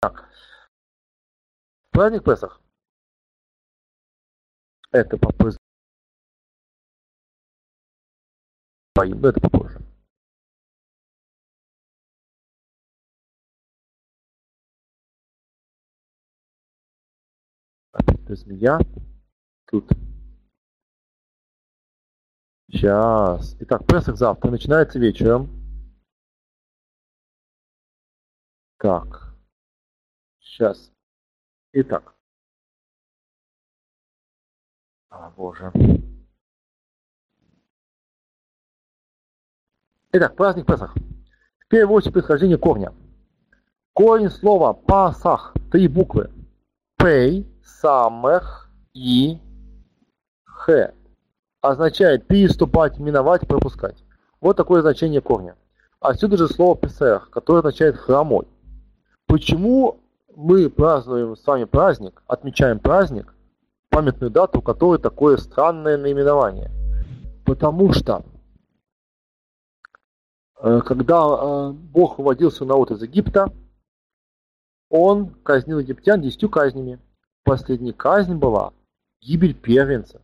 Так. Праздник Песах. Это попозже. Это попозже. Змея. Тут. Сейчас. Итак, Песах завтра начинается вечером. Так. Сейчас. Итак. А, боже. Итак, праздник Песах. В первую очередь происхождение корня. Корень слова Пасах. Три буквы. Пей, Самех и Х. Означает переступать, миновать, пропускать. Вот такое значение корня. Отсюда же слово Песех, которое означает хромой. Почему мы празднуем с вами праздник, отмечаем праздник, памятную дату, у которой такое странное наименование? Потому что э, когда э, Бог выводил свой народ из Египта, он казнил египтян десятью казнями. Последняя казнь была гибель первенца.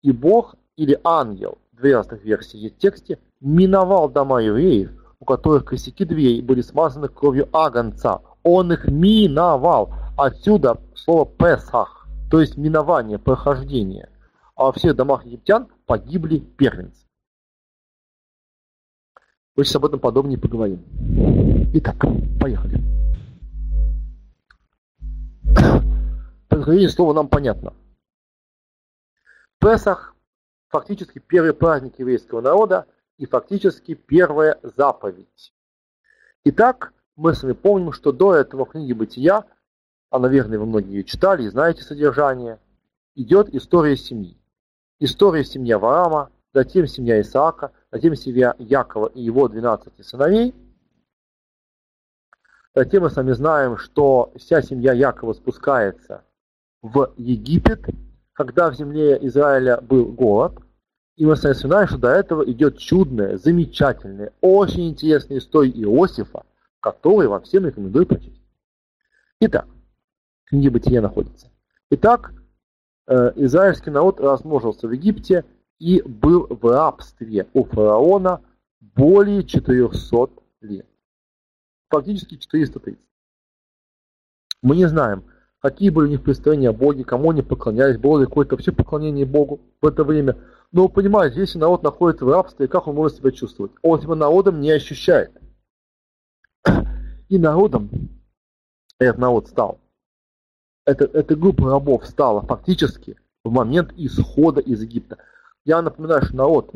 И Бог или ангел, две разных версии есть в тексте, миновал дома евреев, у которых косяки дверей были смазаны кровью агнца. Он их миновал. Отсюда слово «песах», то есть минование, прохождение. А во всех домах египтян погибли первенцы. Мы сейчас об этом подробнее поговорим. Итак, поехали. Происхождение слова нам понятно. Песах фактически первый праздник еврейского народа и фактически первая заповедь. Итак, мы с вами помним, что до этого в книге Бытия, а, наверное, вы многие ее читали и знаете содержание, идет история семьи. История семьи Авраама, затем семья Исаака, затем семья Якова и его 12 сыновей. Затем мы с вами знаем, что вся семья Якова спускается в Египет, когда в земле Израиля был голод. И мы с вами знаем, что до этого идет чудная, замечательная, очень интересная история Иосифа, которую вам всем рекомендую прочесть. Итак, в книге Бытия находится. Итак, э, израильский народ размножился в Египте и был в рабстве у фараона более 400 лет. Фактически 430. Мы не знаем, какие были у них представления о Боге, кому они поклонялись, было ли какое-то вообще поклонение Богу в это время. Но вы понимаете, если народ находится в рабстве, как он может себя чувствовать? Он себя народом не ощущает. И народом этот народ стал. Это, эта группа рабов стала фактически в момент исхода из Египта. Я напоминаю, что народ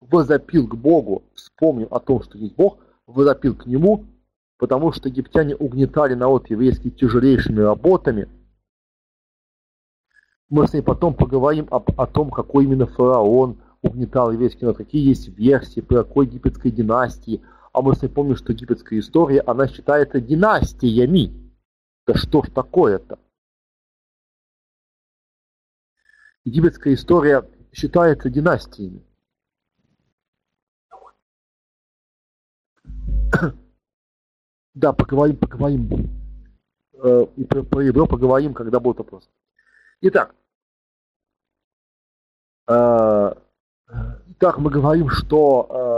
возопил к Богу, вспомнил о том, что есть Бог, возопил к Нему, потому что египтяне угнетали народ еврейский тяжелейшими работами. Мы с ней потом поговорим об, о том, какой именно фараон угнетал еврейский народ, какие есть версии, по какой египетской династии. А мы ней помним, что египетская история, она считается династиями. Да что ж такое-то? Египетская история считается династиями. Да, поговорим, поговорим. Э, и про, про ядро поговорим, когда будет вопрос. Итак, э, итак, мы говорим, что э,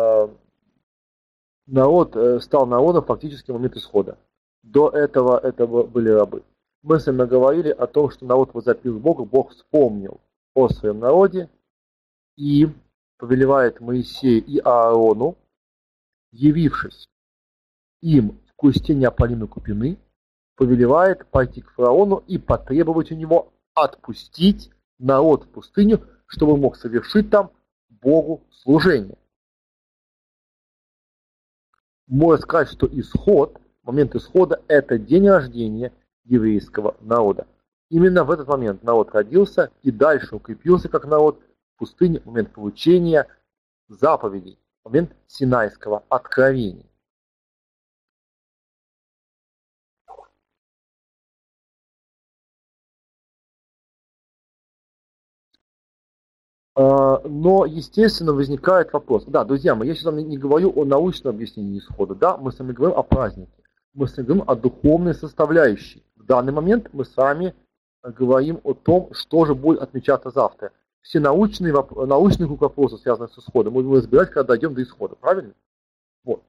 народ стал народом фактически в момент исхода. До этого это были рабы. Мы с вами говорили о том, что народ возопил Богу, Бог вспомнил о своем народе и повелевает Моисею и Аарону, явившись им кусте Неаполины Купины, повелевает пойти к фараону и потребовать у него отпустить народ в пустыню, чтобы мог совершить там Богу служение. Можно сказать, что исход, момент исхода – это день рождения еврейского народа. Именно в этот момент народ родился и дальше укрепился как народ в пустыне, момент получения заповедей, момент Синайского откровения. Но, естественно, возникает вопрос. Да, друзья мои, я сейчас вам не говорю о научном объяснении исхода, да, мы с вами говорим о празднике. Мы с вами говорим о духовной составляющей. В данный момент мы с вами говорим о том, что же будет отмечаться завтра. Все научные, научные вопросы, связанные с исходом, мы будем разбирать, когда дойдем до исхода. Правильно? Вот.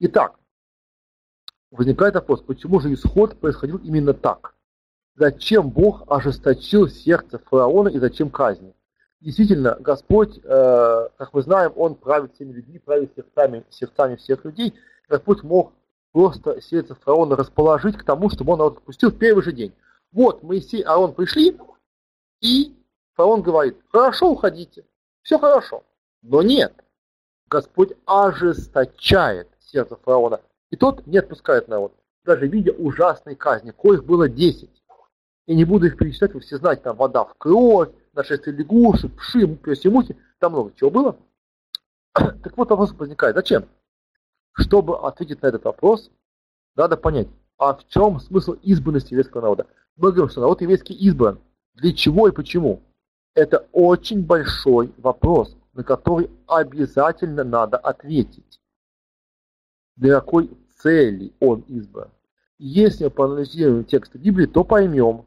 Итак, возникает вопрос, почему же исход происходил именно так? Зачем Бог ожесточил сердце фараона и зачем казни? Действительно, Господь, э, как мы знаем, Он правит всеми людьми, правит сердцами, сердцами всех людей. Господь мог просто сердце фараона расположить к тому, чтобы он народ отпустил в первый же день. Вот Моисей и Аарон пришли, и фараон говорит, хорошо, уходите, все хорошо. Но нет, Господь ожесточает сердце фараона, и тот не отпускает народ, даже видя ужасной казни, коих было десять. Я не буду их перечислять, вы все знаете, там вода в кровь, нашествие лягушек, пши, пёси, мухи, там много чего было. Так вот вопрос возникает, зачем? Чтобы ответить на этот вопрос, надо понять, а в чем смысл избранности еврейского народа? Мы говорим, что народ еврейский избран. Для чего и почему? Это очень большой вопрос, на который обязательно надо ответить. Для какой цели он избран? Если мы проанализируем тексты Библии, то поймем,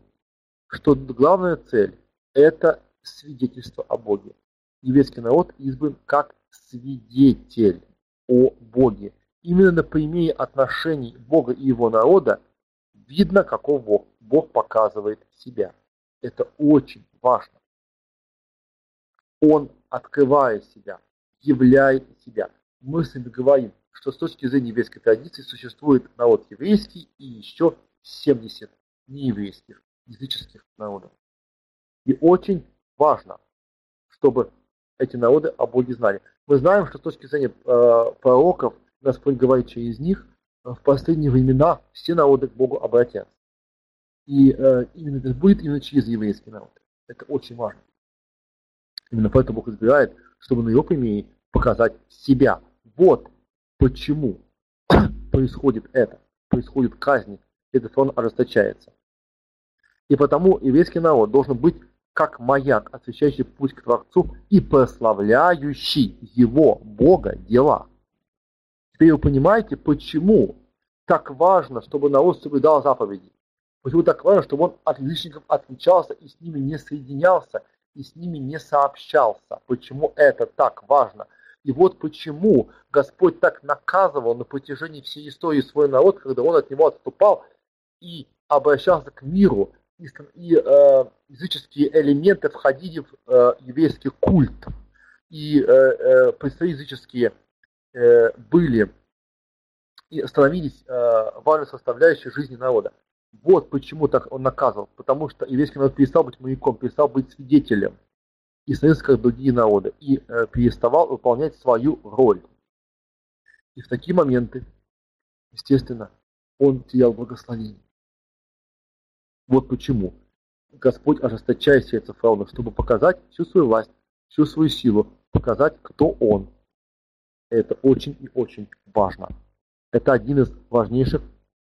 что главная цель – это свидетельство о Боге. Еврейский народ избран как свидетель о Боге. Именно на примере отношений Бога и его народа видно, каков Бог. Бог показывает себя. Это очень важно. Он, открывая себя, являет себя. Мы с вами говорим, что с точки зрения еврейской традиции существует народ еврейский и еще 70 нееврейских языческих народов. И очень важно, чтобы эти народы о Боге знали. Мы знаем, что с точки зрения э, пророков, Господь говорит через них, э, в последние времена все народы к Богу обратятся. И э, именно это будет именно через еврейский народ. Это очень важно. Именно поэтому Бог избирает, чтобы на его примере показать себя. Вот почему происходит это. Происходит казнь, этот он ожесточается. И потому еврейский народ должен быть как маяк, освещающий путь к Творцу и прославляющий его, Бога, дела. Теперь вы понимаете, почему так важно, чтобы народ соблюдал заповеди. Почему так важно, чтобы он от язычников отличался и с ними не соединялся, и с ними не сообщался. Почему это так важно? И вот почему Господь так наказывал на протяжении всей истории свой народ, когда он от него отступал и обращался к миру, и, и э, языческие элементы входили в э, еврейский культ. И э, э, представители языческие э, были и становились э, важной составляющей жизни народа. Вот почему так он наказывал. Потому что еврейский народ перестал быть маяком, перестал быть свидетелем. И становился как другие народы. И э, переставал выполнять свою роль. И в такие моменты, естественно, он терял благословение. Вот почему. Господь ожесточает сердце фараона, чтобы показать всю свою власть, всю свою силу, показать, кто он. Это очень и очень важно. Это один из важнейших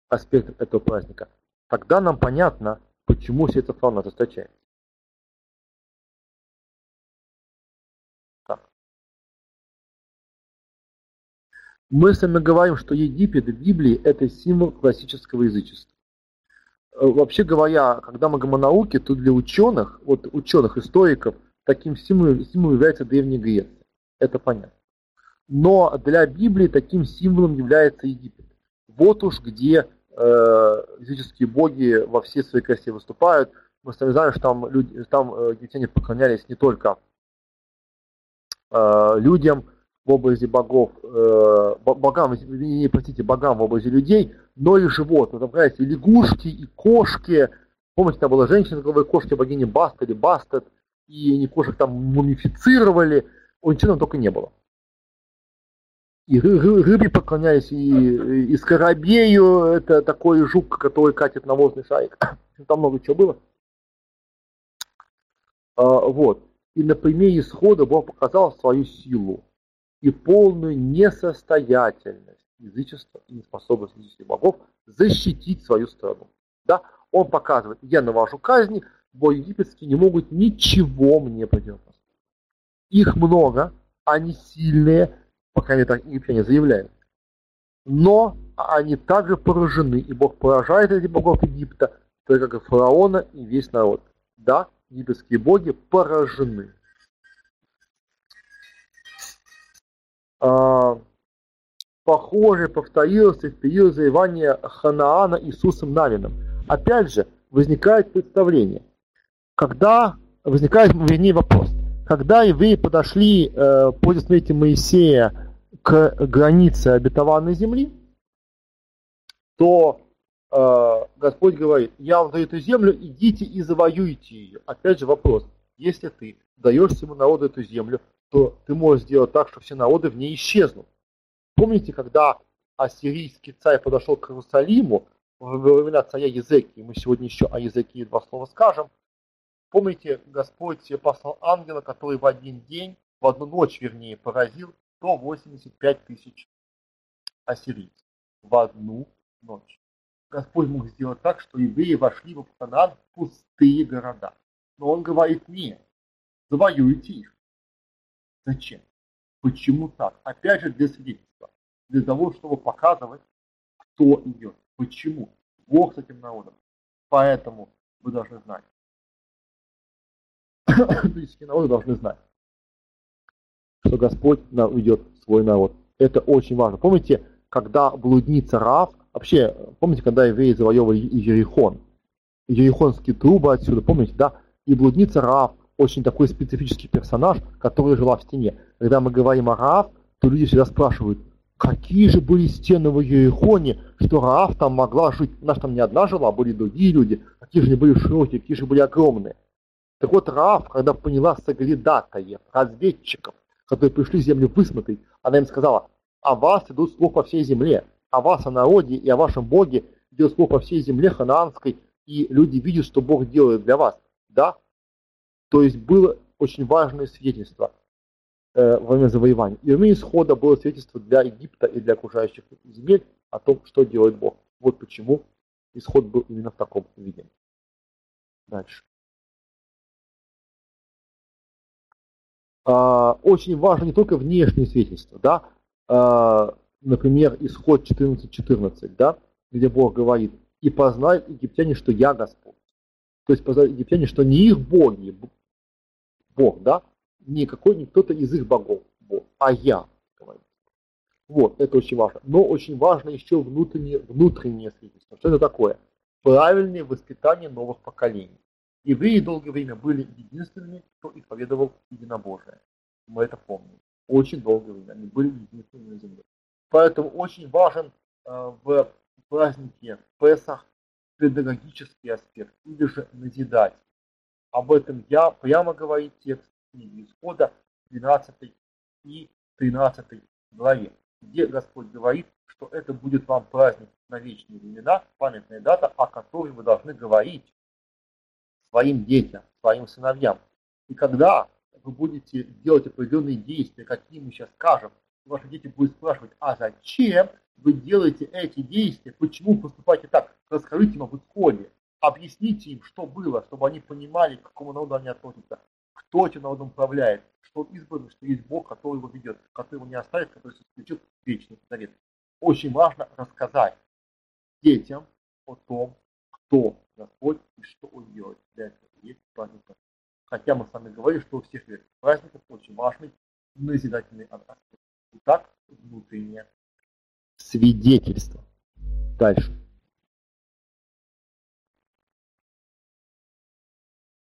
аспектов этого праздника. Тогда нам понятно, почему сердце фараона ожесточает. Мы с вами говорим, что Египет в Библии это символ классического язычества. Э, вообще говоря, когда мы говорим о науке, то для ученых, вот ученых, историков, таким символом, символом является Древняя Греция. Это понятно. Но для Библии таким символом является Египет. Вот уж где э, языческие боги во всей своей красе выступают. Мы сами знаем, что там, люди, там э, египтяне поклонялись не только э, людям, в образе богов, э, богам, не простите, богам в образе людей, но и животных. Там, понимаете, лягушки, и кошки. Помните, там была женщина, головой кошки, богини Баста или Бастет, и они кошек там мумифицировали. О, ничего там только не было. И ры ры рыбе поклонялись, и, и скоробею, это такой жук, который катит навозный шарик. Там много чего было. А, вот. И на примере исхода Бог показал свою силу и полную несостоятельность язычества и неспособность языческих богов защитить свою страну. Да? Он показывает, я навожу казни, боги египетские не могут ничего мне противопоставить. Их много, они сильные, пока они так египтяне заявляют. Но они также поражены, и Бог поражает этих богов Египта, так как и фараона и весь народ. Да, египетские боги поражены. Похоже повторился в период завоевания Ханаана Иисусом Навином. Опять же, возникает представление. Когда возникает, вернее, вопрос. Когда евреи подошли э, после смерти Моисея к границе обетованной земли, то э, Господь говорит, я вам даю эту землю, идите и завоюйте ее. Опять же вопрос, если ты даешь всему народу эту землю, то ты можешь сделать так, что все народы в ней исчезнут. Помните, когда ассирийский царь подошел к Иерусалиму во времена царя Езекии, мы сегодня еще о Езекии два слова скажем, помните, Господь послал ангела, который в один день, в одну ночь, вернее, поразил 185 тысяч ассирийцев. В одну ночь. Господь мог сделать так, что евреи вошли в Ханаан в пустые города. Но он говорит, нет, завоюйте их. Зачем? Почему так? Опять же для свидетельства. Для того, чтобы показывать, кто идет. Почему? Бог с этим народом. Поэтому вы должны знать. Языческие народы должны знать, что Господь ведет свой народ. Это очень важно. Помните, когда блудница Рав, вообще, помните, когда евреи завоевывали Ерихон, Ерихонские трубы отсюда, помните, да? И блудница Рав, очень такой специфический персонаж, который жила в стене. Когда мы говорим о Рав, то люди всегда спрашивают, какие же были стены в Ерихоне, что Раав там могла жить. У нас там не одна жила, а были другие люди. Какие же они были широкие, какие же были огромные. Так вот, Раав, когда поняла соглядатаев, разведчиков, которые пришли землю высмотреть, она им сказала, о вас идут слух по всей земле, о вас, о народе и о вашем Боге идет слух по всей земле ханаанской, и люди видят, что Бог делает для вас. Да? То есть было очень важное свидетельство э, во время завоевания. И во время исхода было свидетельство для Египта и для окружающих земель о том, что делает Бог. Вот почему исход был именно в таком виде. Дальше. А, очень важно не только внешнее свидетельство, да, а, например, исход 14.14, да, где Бог говорит, и познают египтяне, что я Господь. То есть познают египтяне, что не их боги, Бог, да, не какой не кто-то из их богов, Бог, а я. Вот, это очень важно. Но очень важно еще внутреннее, внутреннее свидетельство. Что это такое? Правильное воспитание новых поколений. Евреи долгое время были единственными, кто исповедовал единобожие. Мы это помним. Очень долгое время они были единственными на земле. Поэтому очень важен э, в празднике Песах педагогический аспект или же назидать. Об этом я прямо говорит текст книги Исхода 12 и 13 главе, где Господь говорит, что это будет вам праздник на вечные времена, памятная дата, о которой вы должны говорить своим детям, своим сыновьям. И когда вы будете делать определенные действия, какие мы сейчас скажем, ваши дети будут спрашивать, а зачем вы делаете эти действия, почему поступаете так, расскажите им об исходе, объясните им, что было, чтобы они понимали, к какому народу они относятся, кто этим народом управляет, что он избранный, что есть Бог, который его ведет, который его не оставит, который исключит вечный завет. Очень важно рассказать детям о том, кто Господь и что Он делает. Для этого есть праздник. Хотя мы с вами говорили, что у всех верхних праздников очень важный назидательный аспект. Итак, внутреннее свидетельство. Дальше.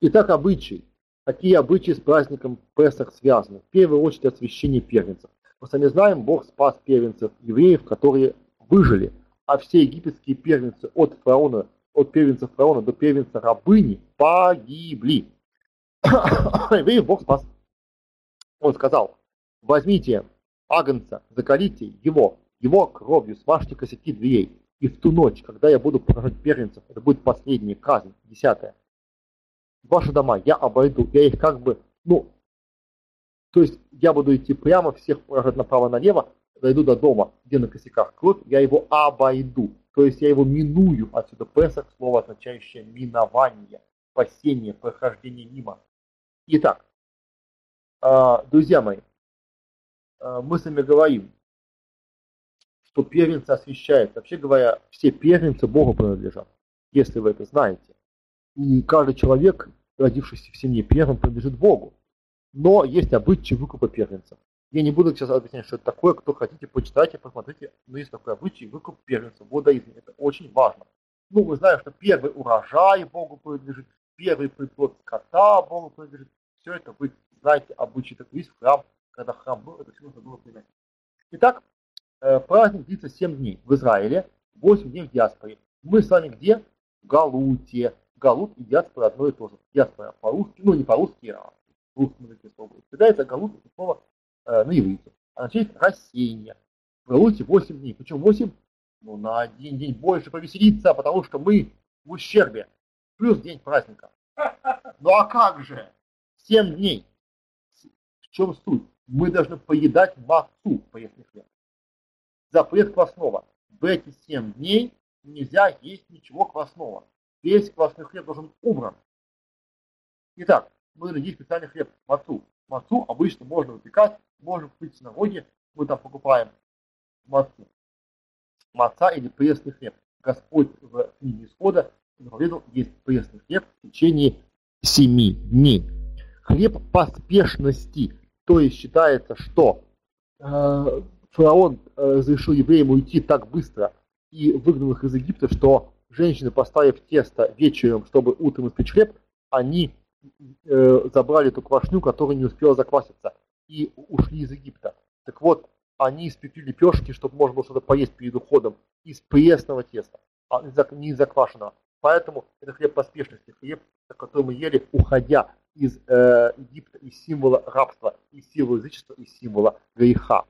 Итак, обычаи. Какие обычаи с праздником Песах связаны? В первую очередь освящение первенцев. Мы сами знаем, Бог спас первенцев евреев, которые выжили, а все египетские первенцы от фараона от первенца фараона до первенца рабыни погибли. Евреев Бог спас. Он сказал, возьмите агнца, закалите его, его кровью смажьте косяки дверей. И в ту ночь, когда я буду поражать первенцев, это будет последняя казнь, десятая. Ваши дома я обойду, я их как бы, ну, то есть я буду идти прямо, всех поражать направо-налево, дойду до дома, где на косяках кровь, я его обойду. То есть я его миную. Отсюда Песах, слово, означающее минование, спасение, прохождение мимо. Итак, а, друзья мои, а, мы с вами говорим, что первенцы освящает. Вообще говоря, все первенцы Богу принадлежат, если вы это знаете. И каждый человек, родившийся в семье первым, принадлежит Богу. Но есть обычаи выкупа первенцев. Я не буду сейчас объяснять, что это такое. Кто хотите, почитайте, посмотрите. Но есть такой обычай выкуп первенцев в иудаизме. Это очень важно. Ну, мы знаем, что первый урожай Богу принадлежит, первый приплод скота Богу принадлежит. Все это вы знаете, обычай такой есть в храм. Когда храм был, это все нужно было принять. Итак, э, праздник длится 7 дней в Израиле, 8 дней в диаспоре. Мы с вами где? В Галуте. Галут и диаспора одно и то же. Диаспора по-русски, ну не по-русски, а в русском языке слово. Всегда Галут, это слово э, на иврите. Означает рассеяние. В Галуте 8 дней. Почему 8? Ну, на один день больше повеселиться, потому что мы в ущербе. Плюс день праздника. Ну а как же? 7 дней. В чем суть? Мы должны поедать мацу, пояснил хлеб. Запрет квасного. В эти 7 дней нельзя есть ничего квасного. Весь квасный хлеб должен убран. Итак, мы есть специальный хлеб, мацу. Мацу обычно можно выпекать, можно купить в синагоге, мы там покупаем мацу. Маца или пресный хлеб. Господь в книге Исхода заповедал есть пресный хлеб в течение семи дней. Хлеб поспешности, то есть считается, что э, фараон э, разрешил евреям уйти так быстро и выгнал их из Египта, что женщины, поставив тесто вечером, чтобы утром испечь хлеб, они э, забрали эту квашню, которая не успела закваситься, и ушли из Египта. Так вот, они испекли лепешки, чтобы можно было что-то поесть перед уходом, из пресного теста, а не из заквашенного. Поэтому это хлеб поспешности, хлеб, который мы ели, уходя из э, Египта, из символа рабства, из символа язычества, из символа греха.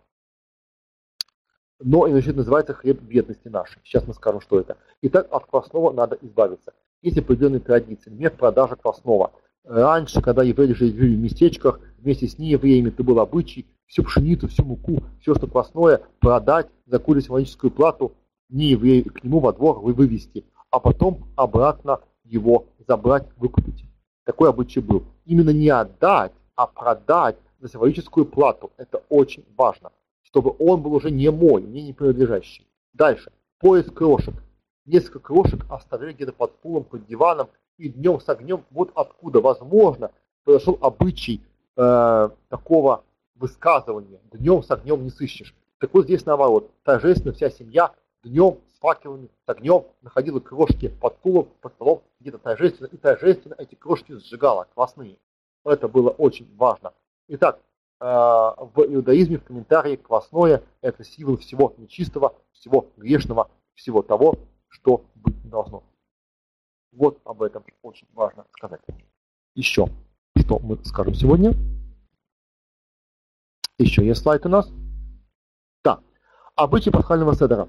Но иначе называется хлеб бедности нашей. Сейчас мы скажем, что это. Итак, от квасного надо избавиться. Есть определенные традиции. Например, продажа квасного. Раньше, когда евреи жили в местечках, вместе с неевреями, это был обычай всю пшеницу, всю муку, все, что квасное, продать, закурить символическую плату, нееврею к нему во двор вы вывести, а потом обратно его забрать, выкупить. Такой обычай был. Именно не отдать, а продать за символическую плату. Это очень важно, чтобы он был уже не мой, мне не принадлежащий. Дальше. Поиск крошек. Несколько крошек оставляли где-то под полом, под диваном, и днем с огнем, вот откуда, возможно, произошел обычай э, такого высказывания «днем с огнем не сыщешь». Так вот здесь наоборот, торжественно вся семья днем с факелами, с огнем находила крошки под стулом, под столом, где-то торжественно, и торжественно эти крошки сжигала, квасные. Это было очень важно. Итак, в иудаизме в комментарии квасное – это символ всего нечистого, всего грешного, всего того, что быть не должно. Вот об этом очень важно сказать. Еще, что мы скажем сегодня. Еще есть слайд у нас. Да. Обычаи пасхального седера.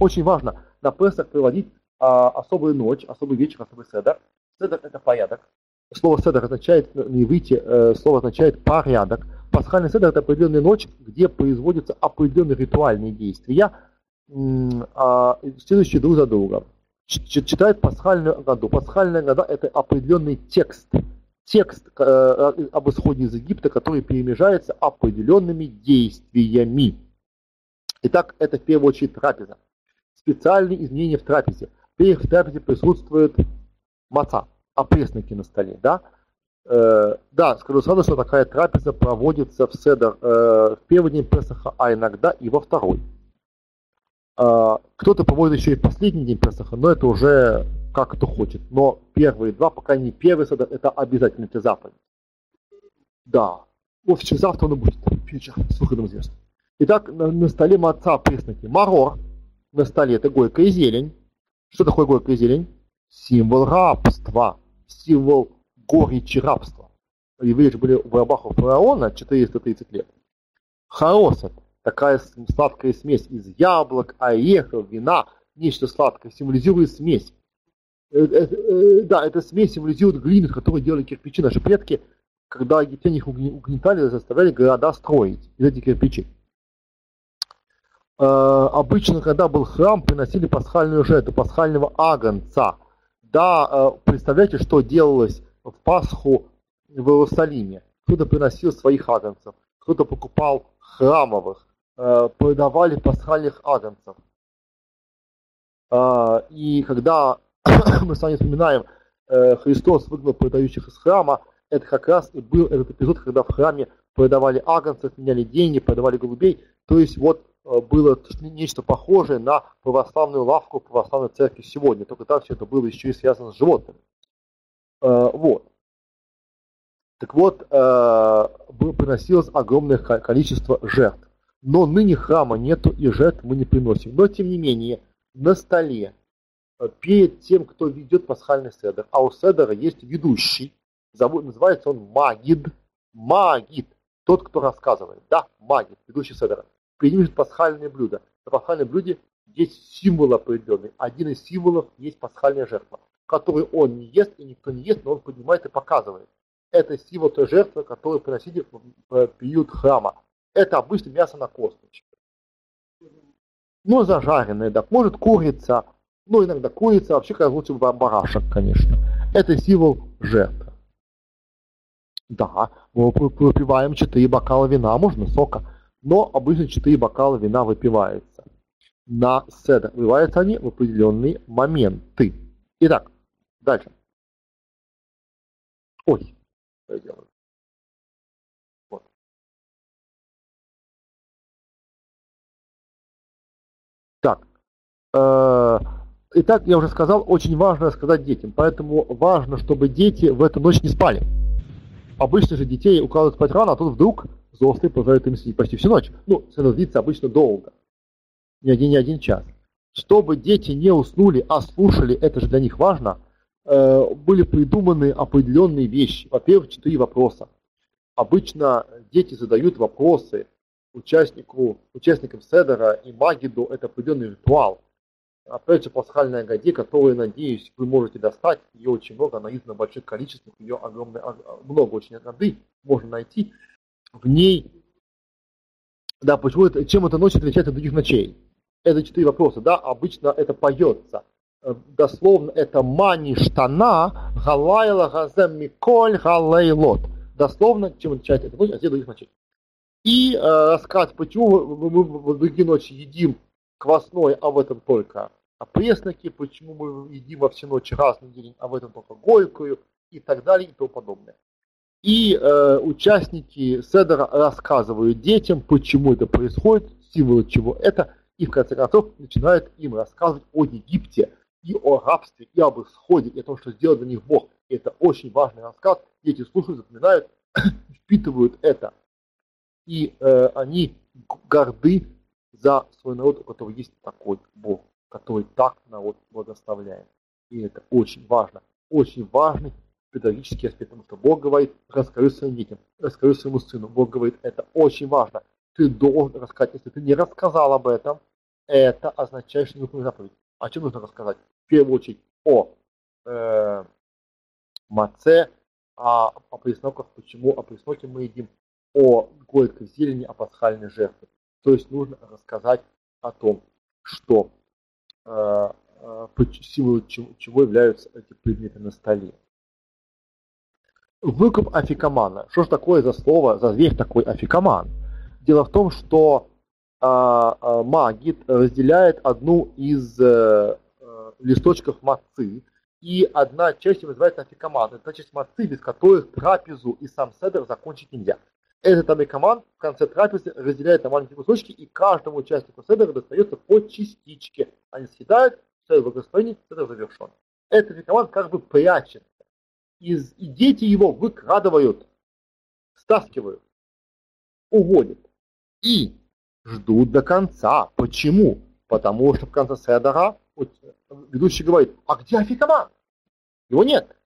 Очень важно на Песах проводить а, особую ночь, особый вечер, особый седер. Седер – это порядок. Слово седер означает, не выйти, э, слово означает порядок. Пасхальный седер – это определенная ночь, где производятся определенные ритуальные действия, а, следующие друг за другом читает пасхальную году. Пасхальная года – это определенный текст, текст э, об исходе из Египта, который перемежается определенными действиями. Итак, это в первую очередь трапеза. Специальные изменения в трапезе. В трапезе присутствует маца, опресноки на столе. Да? Э, да, скажу сразу, что такая трапеза проводится в Седер э, в первый день Песаха, а иногда и во второй. А, кто-то проводит еще и последний день Песаха, но это уже как кто хочет. Но первые два, пока не первый садок, это обязательно это заповедь. Да. Общем, завтра он будет вечер с выходом звезд. Итак, на, на столе маца пресноки. Марор на столе это горькая зелень. Что такое горькая зелень? Символ рабства. Символ горечи рабства. Евреи же были в рабах у фараона 430 лет. Хаосет такая сладкая смесь из яблок, орехов, вина, нечто сладкое, символизирует смесь. Э, э, э, да, эта смесь символизирует глину, из которой делали кирпичи наши предки, когда египтяне их угнетали, заставляли города строить из этих кирпичей. Обычно, когда был храм, приносили пасхальную жертву, пасхального агнца. Да, представляете, что делалось в Пасху в Иерусалиме? Кто-то приносил своих агнцев, кто-то покупал храмовых, Э, продавали пасхальных агнцев. А, и когда мы с вами вспоминаем, э, Христос выгнал продающих из храма, это как раз и был этот эпизод, когда в храме продавали агнцев, меняли деньги, продавали голубей. То есть вот э, было нечто похожее на православную лавку православной церкви сегодня, только там все это было еще и связано с животными. Э, вот. Так вот, приносилось огромное количество жертв. Но ныне храма нету и жертв мы не приносим. Но тем не менее, на столе э, перед тем, кто ведет пасхальный седер, а у седера есть ведущий, зовут, называется он Магид. Магид, тот, кто рассказывает. Да, Магид, ведущий седера. Перед ним пасхальное блюдо. На пасхальном блюде есть символ определенный. Один из символов есть пасхальная жертва, которую он не ест и никто не ест, но он поднимает и показывает. Это символ той жертвы, которую приносили в период храма это обычно мясо на косточке. Ну, зажаренное, да, может курица, ну, иногда курица, вообще как лучше барашек, конечно. Это символ жертвы. Да, мы выпиваем 4 бокала вина, можно сока, но обычно 4 бокала вина выпивается. На седа выпиваются они в определенные моменты. Итак, дальше. Ой, что я делаю? Так. Э, итак, я уже сказал, очень важно сказать детям. Поэтому важно, чтобы дети в эту ночь не спали. Обычно же детей укладывают спать рано, а тут вдруг взрослые позволяют им сидеть почти всю ночь. Ну, это длится обычно долго. Не один, не один час. Чтобы дети не уснули, а слушали, это же для них важно, были придуманы определенные вещи. Во-первых, четыре вопроса. Обычно дети задают вопросы участнику, участникам Седера и Магиду это определенный ритуал. Опять же, пасхальная годе, которую, надеюсь, вы можете достать. Ее очень много, она издана в больших количествах, ее огромное, много очень годы можно найти. В ней, да, почему это, чем эта ночь отличается от других ночей? Это четыре вопроса, да, обычно это поется. Э, дословно это мани штана, галайла газем миколь галейлот. Дословно, чем отличается эта ночь от всех других. И э, рассказ, почему мы, мы в другие ночи едим квасной, а в этом только опресноки, почему мы едим во все ночи разный день, а в этом только горькую и так далее и тому подобное. И э, участники Седера рассказывают детям, почему это происходит, символы чего это, и в конце концов начинают им рассказывать о Египте, и о рабстве, и об исходе, и о том, что сделал для них Бог. И это очень важный рассказ. Дети слушают, запоминают, впитывают это и э, они горды за свой народ, у которого есть такой Бог, который так народ благословляет. И это очень важно, очень важный педагогический аспект, потому что Бог говорит, расскажи своим детям, расскажи своему сыну. Бог говорит, это очень важно. Ты должен рассказать, если ты не рассказал об этом, это означает, что не выполнил заповедь. О чем нужно рассказать? Первую очередь о э, маце, о, о пресноках, почему о пресноке мы едим, о горькой зелени, о пасхальной жертве. То есть нужно рассказать о том, что э, э, символом чего являются эти предметы на столе. Выкуп афикамана. Что же такое за слово, за зверь такой афикаман? Дело в том, что э, э, магит разделяет одну из э, листочков мацы, и одна часть называется афикаман. Это часть мацы, без которой трапезу и сам седер закончить нельзя. Этот амикаман в конце трапезы разделяет на маленькие кусочки, и каждому участнику седера достается по частичке. Они съедают, седер благословение, седер завершен. Этот амикаман как бы прячется. И, дети его выкрадывают, стаскивают, уводят. И ждут до конца. Почему? Потому что в конце седера ведущий говорит, а где афикаман? Его нет.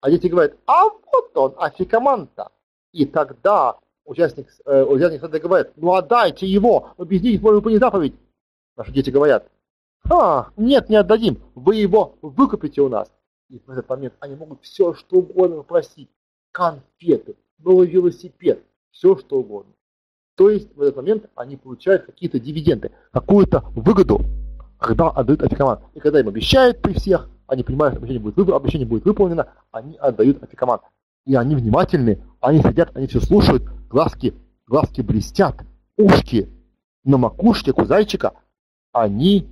А дети говорят, а вот он, афикаман-то. И тогда участник, э, участник сада говорит, ну отдайте его, мы без них можем выполнить заповедь. Наши дети говорят, а, нет, не отдадим, вы его выкупите у нас. И в этот момент они могут все, что угодно попросить. Конфеты, новый велосипед, все, что угодно. То есть в этот момент они получают какие-то дивиденды, какую-то выгоду, когда отдают афикоман. И когда им обещают при всех, они понимают, что обещание будет, обещание будет выполнено, они отдают афикоман и они внимательны, они сидят, они все слушают, глазки, глазки блестят, ушки на макушке у они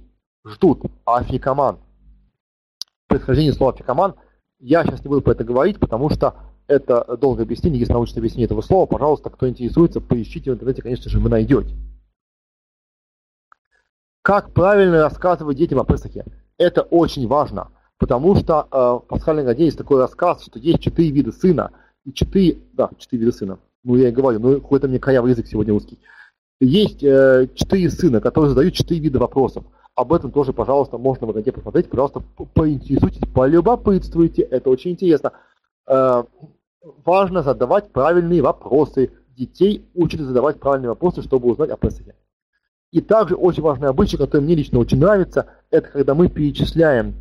ждут афикаман. Происхождение слова афикаман я сейчас не буду про это говорить, потому что это долгое объяснение, есть научное объяснение этого слова. Пожалуйста, кто интересуется, поищите в интернете, конечно же, вы найдете. Как правильно рассказывать детям о Песахе? Это очень важно, потому что э, в пасхальной годе есть такой рассказ, что есть четыре вида сына, и четыре, да, четыре вида сына. Ну, я и говорю, ну, какой-то мне корявый язык сегодня узкий. Есть э, четыре сына, которые задают четыре вида вопросов. Об этом тоже, пожалуйста, можно в игроке посмотреть. Пожалуйста, поинтересуйтесь, полюбопытствуйте. Это очень интересно. Э, важно задавать правильные вопросы. Детей учат задавать правильные вопросы, чтобы узнать о Песахе. И также очень важный обычай, который мне лично очень нравится, это когда мы перечисляем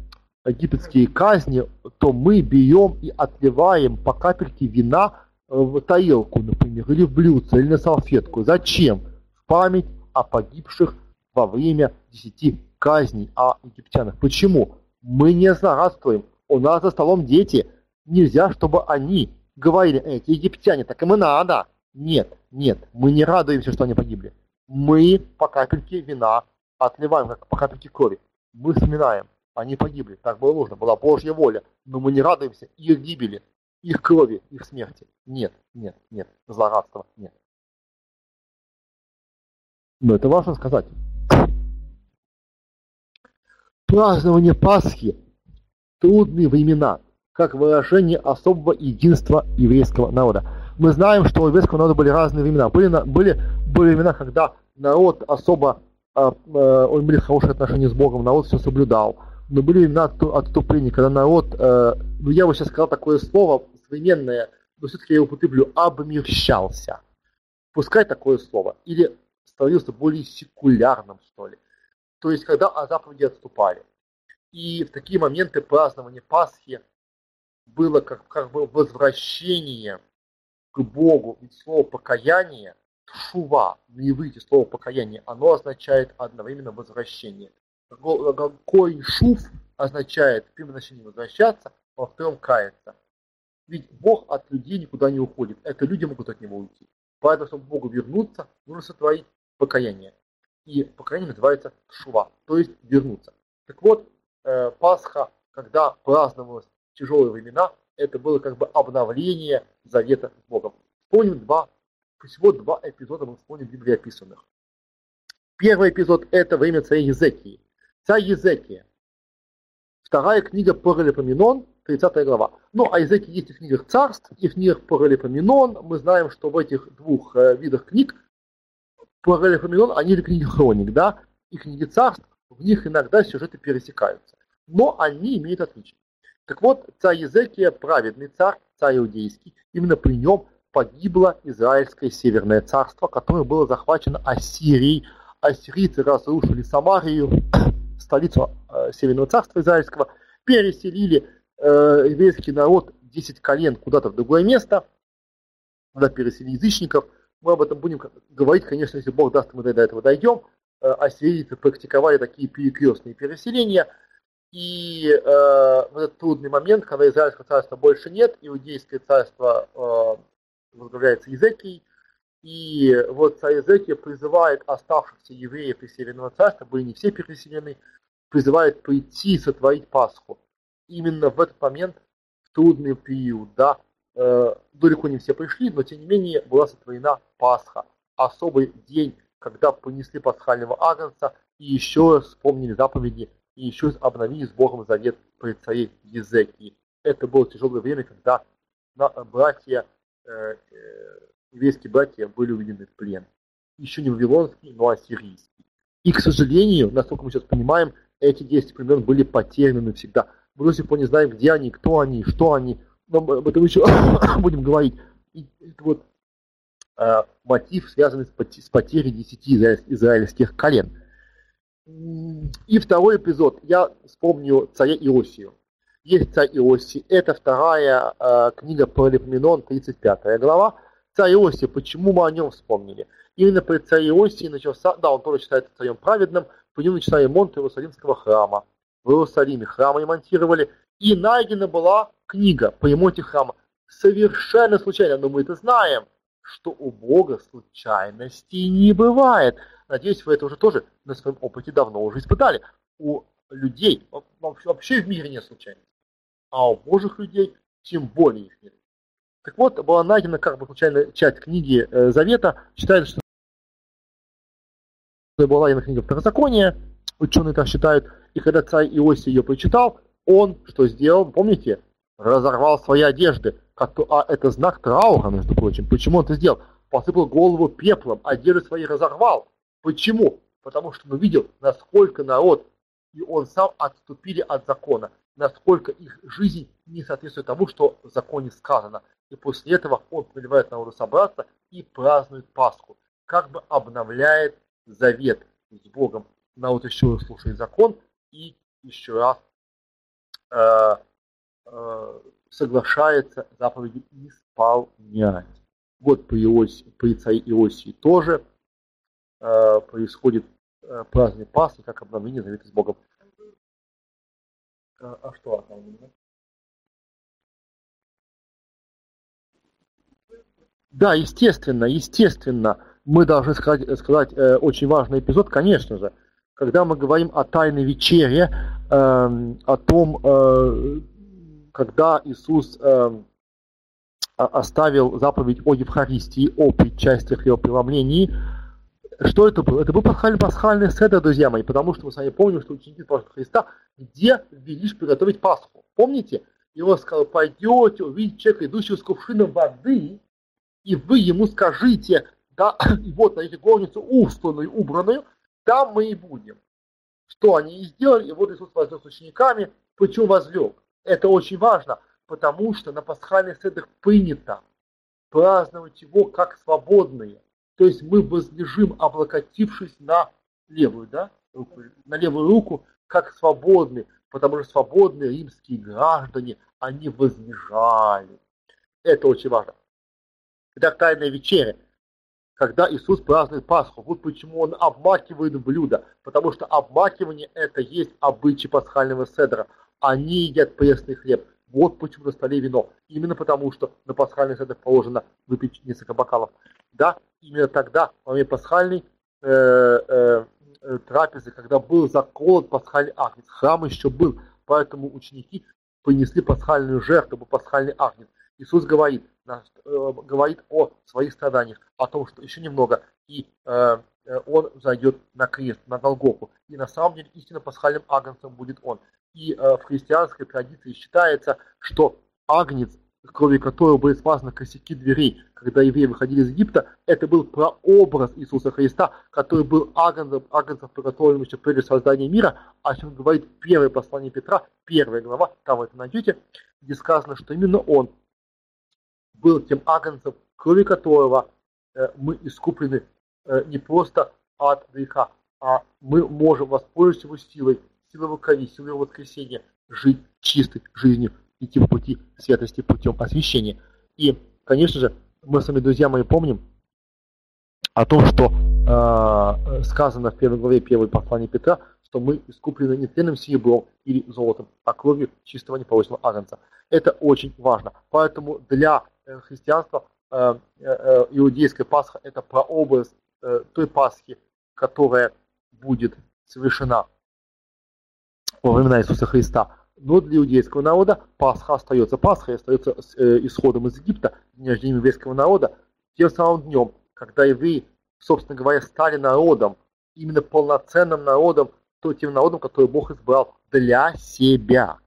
египетские казни, то мы берем и отливаем по капельке вина в тарелку, например, или в блюдце, или на салфетку. Зачем? В память о погибших во время десяти казней о египтянах. Почему? Мы не злорадствуем. У нас за столом дети. Нельзя, чтобы они говорили, эти египтяне, так им и надо. Нет, нет, мы не радуемся, что они погибли. Мы по капельке вина отливаем, как по капельке крови. Мы вспоминаем, они погибли, так было нужно, была Божья воля. Но мы не радуемся их гибели, их крови, их смерти. Нет, нет, нет, злорадства нет. Но это важно сказать. Празднование Пасхи – трудные времена, как выражение особого единства еврейского народа. Мы знаем, что у еврейского народа были разные времена. Были, были, были времена, когда народ особо, э, э, у были хорошие отношения с Богом, народ все соблюдал. Но были времена отступления, когда народ, э, ну я бы сейчас сказал такое слово современное, но все-таки я его употреблю, обмерщался. Пускай такое слово. Или становился более секулярным, что ли. То есть, когда от заповеди отступали. И в такие моменты празднования Пасхи было как, как бы возвращение к Богу. Ведь слово покаяние, шува, на иврите слово покаяние, оно означает одновременно возвращение. Корень шув означает в первом значении возвращаться, во втором каяться. Ведь Бог от людей никуда не уходит. Это люди могут от Него уйти. Поэтому, чтобы Богу вернуться, нужно сотворить покаяние. И покаяние называется шува, то есть вернуться. Так вот, э, Пасха, когда праздновалась тяжелые времена, это было как бы обновление завета с Богом. Вспомним два, всего два эпизода мы вспомним Библии описанных. Первый эпизод – это время царя Езекии. Царь Езекия. Вторая книга Паралипоменон, 30 глава. Ну, а Езекия есть и в книгах царств, и в книгах Паралипоменон. Мы знаем, что в этих двух э, видах книг Паралипоменон, они это книги хроник, да, и книги царств, в них иногда сюжеты пересекаются. Но они имеют отличие. Так вот, царь Езекия, праведный царь, царь иудейский, именно при нем погибло Израильское Северное царство, которое было захвачено Ассирией. Ассирийцы разрушили Самарию, столицу э, Северного царства Израильского, переселили э, еврейский народ 10 колен куда-то в другое место, куда переселили язычников. Мы об этом будем говорить, конечно, если Бог даст, мы до этого дойдем. Э, ассирийцы практиковали такие перекрестные переселения – и э, в этот трудный момент, когда Израильского царства больше нет, иудейское царство э, возглавляется Езекией, и вот царь Езекия призывает оставшихся евреев из Северного царства, были не все переселены, призывает прийти сотворить Пасху. Именно в этот момент, в трудный период, да, э, далеко не все пришли, но тем не менее была сотворена Пасха, особый день, когда понесли пасхального агнца и еще раз вспомнили заповеди и еще обновили с Богом завет при царе Езекии. Это было тяжелое время, когда братья, э, э, еврейские братья были уведены в плен. Еще не вавилонский, но ассирийский. И, к сожалению, насколько мы сейчас понимаем, эти 10 племен были потеряны навсегда. Мы до сих пор не знаем, где они, кто они, что они. Но об этом еще будем говорить. И вот э, мотив, связанный с потерей 10 израильских колен. И второй эпизод. Я вспомню царя Иосию. Есть царь Иосий. Это вторая э, книга Паралипоменон, 35 глава. Царь Иосия, почему мы о нем вспомнили? Именно при царе Иосии начался, да, он тоже считается царем праведным, по нему начался ремонт Иерусалимского храма. В Иерусалиме храм ремонтировали, и найдена была книга по ремонте храма. Совершенно случайно, но мы это знаем, что у Бога случайностей не бывает. Надеюсь, вы это уже тоже на своем опыте давно уже испытали. у людей, вообще в мире нет случайностей, а у Божьих людей тем более их нет. Так вот, была найдена как бы случайно часть книги э, Завета, считают, что была найдена книга Второзакония, ученые так считают, и когда царь Иосиф ее прочитал, он что сделал, помните, разорвал свои одежды, а это знак траура, между прочим. Почему он это сделал? Посыпал голову пеплом, одежды свои разорвал. Почему? Потому что он увидел, насколько народ и он сам отступили от закона, насколько их жизнь не соответствует тому, что в законе сказано. И после этого он повелевает народу собраться и празднует Пасху, как бы обновляет завет с Богом. Народ еще раз слушает закон и еще раз э, соглашается заповеди исполнять. Вот при, Иосии, при царе Иосии тоже э, происходит э, праздник Пасхи, как обновление завета с Богом. А, а что обновление? Да, естественно, естественно, мы должны сказать, сказать э, очень важный эпизод, конечно же, когда мы говорим о тайной вечере, э, о том, э, когда Иисус э, оставил заповедь о Евхаристии, о причастиях и о преломлении, что это было? Это был пасхальный, пасхальный седр, друзья мои, потому что мы с вами помним, что ученики Христа где велишь приготовить Пасху. Помните? И он сказал, пойдете, увидите человека, идущего с кувшином воды, и вы ему скажите, да, и вот найдите горницу устланную, убранную, там мы и будем. Что они и сделали, и вот Иисус возлег с учениками, почему возлег? Это очень важно, потому что на пасхальных седах принято праздновать его как свободные. То есть мы возлежим, облокотившись на левую, да, руку, на левую руку, как свободные, потому что свободные римские граждане, они возлежали. Это очень важно. Итак, тайная вечеря когда Иисус празднует Пасху. Вот почему он обмакивает блюдо. Потому что обмакивание это есть обычай пасхального седра. Они едят пресный хлеб. Вот почему на столе вино. Именно потому, что на пасхальный седр положено выпить несколько бокалов. Да, именно тогда, во время пасхальной э, э, э, трапезы, когда был заколот пасхальный агнец, храм еще был, поэтому ученики принесли пасхальную жертву, пасхальный агнец. Иисус говорит, говорит о своих страданиях, о том, что еще немного, и э, э, он зайдет на крест, на Голгофу. И на самом деле истинно пасхальным агнцем будет он. И в христианской традиции считается, что агнец, крови которого были смазаны косяки дверей, когда евреи выходили из Египта, это был прообраз Иисуса Христа, который был агнцем, агнцем приготовленным еще прежде создания мира, о чем говорит первое послание Петра, первая глава, там вы это найдете, где сказано, что именно он был тем агнцем, крови которого э, мы искуплены э, не просто от греха, а мы можем воспользоваться его силой, силой его крови, силой его воскресения, жить чистой жизнью, идти по пути святости путем освящения. И, конечно же, мы с вами, друзья мои, помним о том, что э, сказано в первой главе первой послания Петра, что мы искуплены не тленным серебром или золотом, а кровью чистого неполученного агнца. Это очень важно. Поэтому для Э, христианства, э, э, иудейская Пасха – это прообраз той Пасхи, которая будет совершена во времена Иисуса Христа. Но для иудейского народа Пасха остается Пасхой, остается исходом из Египта, день рождения еврейского народа, тем самым днем, когда евреи, собственно говоря, стали народом, именно полноценным народом, то тем народом, который Бог избрал для себя.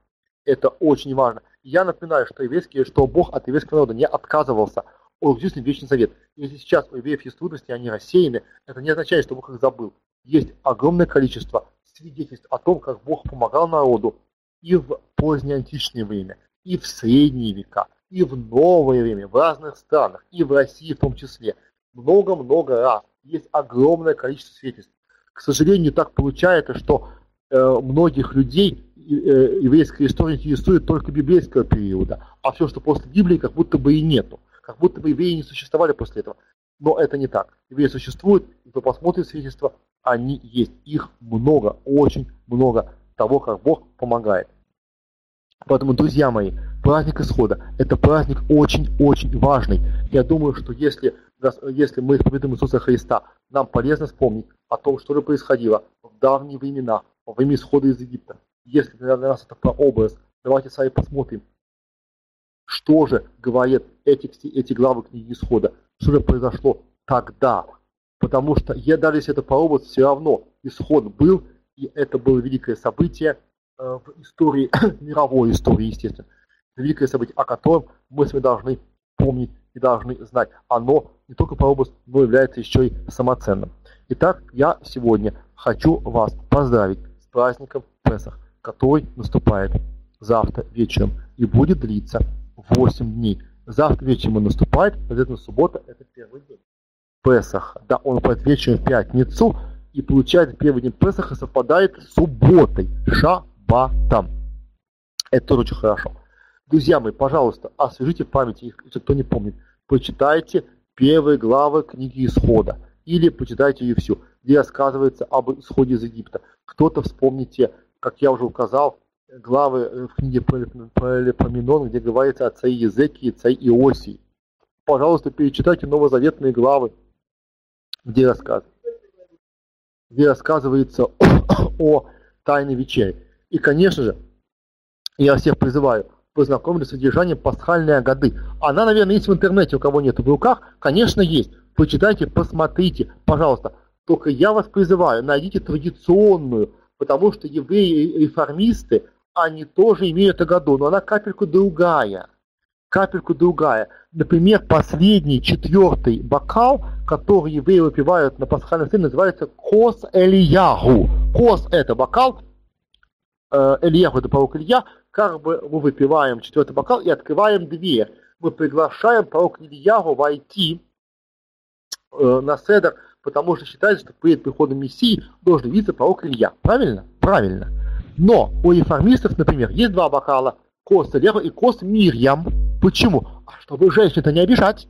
Это очень важно. Я напоминаю, что еврейские, что Бог от еврейского народа не отказывался от единственный вечный завет. Если сейчас у евреев есть трудности, они рассеяны, это не означает, что Бог их забыл. Есть огромное количество свидетельств о том, как Бог помогал народу и в позднее античное время, и в средние века, и в новое время, в разных странах, и в России в том числе. Много-много раз. Есть огромное количество свидетельств. К сожалению, так получается, что многих людей Э, еврейская история интересует только библейского периода, а все, что после Библии, как будто бы и нету. Как будто бы евреи не существовали после этого. Но это не так. Евреи существуют, и кто посмотрит свидетельства, они есть. Их много, очень много того, как Бог помогает. Поэтому, друзья мои, праздник исхода – это праздник очень-очень важный. Я думаю, что если, если мы исповедуем Иисуса Христа, нам полезно вспомнить о том, что же происходило в давние времена, во время исхода из Египта. Если для нас это прообраз, давайте сами посмотрим, что же говорят эти, эти главы книги Исхода, что же произошло тогда. Потому что, я даже если это прообраз, все равно исход был, и это было великое событие э, в истории, мировой истории, естественно. Великое событие, о котором мы с вами должны помнить и должны знать. Оно не только прообраз, но является еще и самоценным. Итак, я сегодня хочу вас поздравить с праздником Песах, который наступает завтра вечером и будет длиться 8 дней. Завтра вечером он наступает, обязательно суббота – это первый день Песаха. Да, он будет вечером в пятницу, и получается первый день Песаха совпадает с субботой, шаббатом. Это тоже очень хорошо. Друзья мои, пожалуйста, освежите в памяти, если кто не помнит, почитайте первые главы книги Исхода или почитайте ее всю, где рассказывается об исходе из Египта. Кто-то вспомните, как я уже указал, главы э, в книге про Лепоменон, где говорится о царе Езеке и царе Иосии. Пожалуйста, перечитайте новозаветные главы, где, рассказ... где рассказывается о, тайной вечере. И, конечно же, я всех призываю – познакомились с содержанием пасхальной Агады. Она, наверное, есть в интернете, у кого нет в руках. Конечно, есть. Почитайте, посмотрите, пожалуйста. Только я вас призываю, найдите традиционную, потому что евреи-реформисты, они тоже имеют Агаду, но она капельку другая. Капельку другая. Например, последний, четвертый бокал, который евреи выпивают на пасхальном сцене, называется Кос Элиягу. Кос – это бокал, э, Ильяху – это пророк Илья, как бы мы выпиваем четвертый бокал и открываем дверь. Мы приглашаем пророка Ильягу войти э, на седер, потому что считается, что перед приходом Мессии должен видеться пророк Илья. Правильно? Правильно. Но у реформистов, например, есть два бокала, кост Ильяху и кост Мирьям. Почему? А чтобы женщин-то не обижать.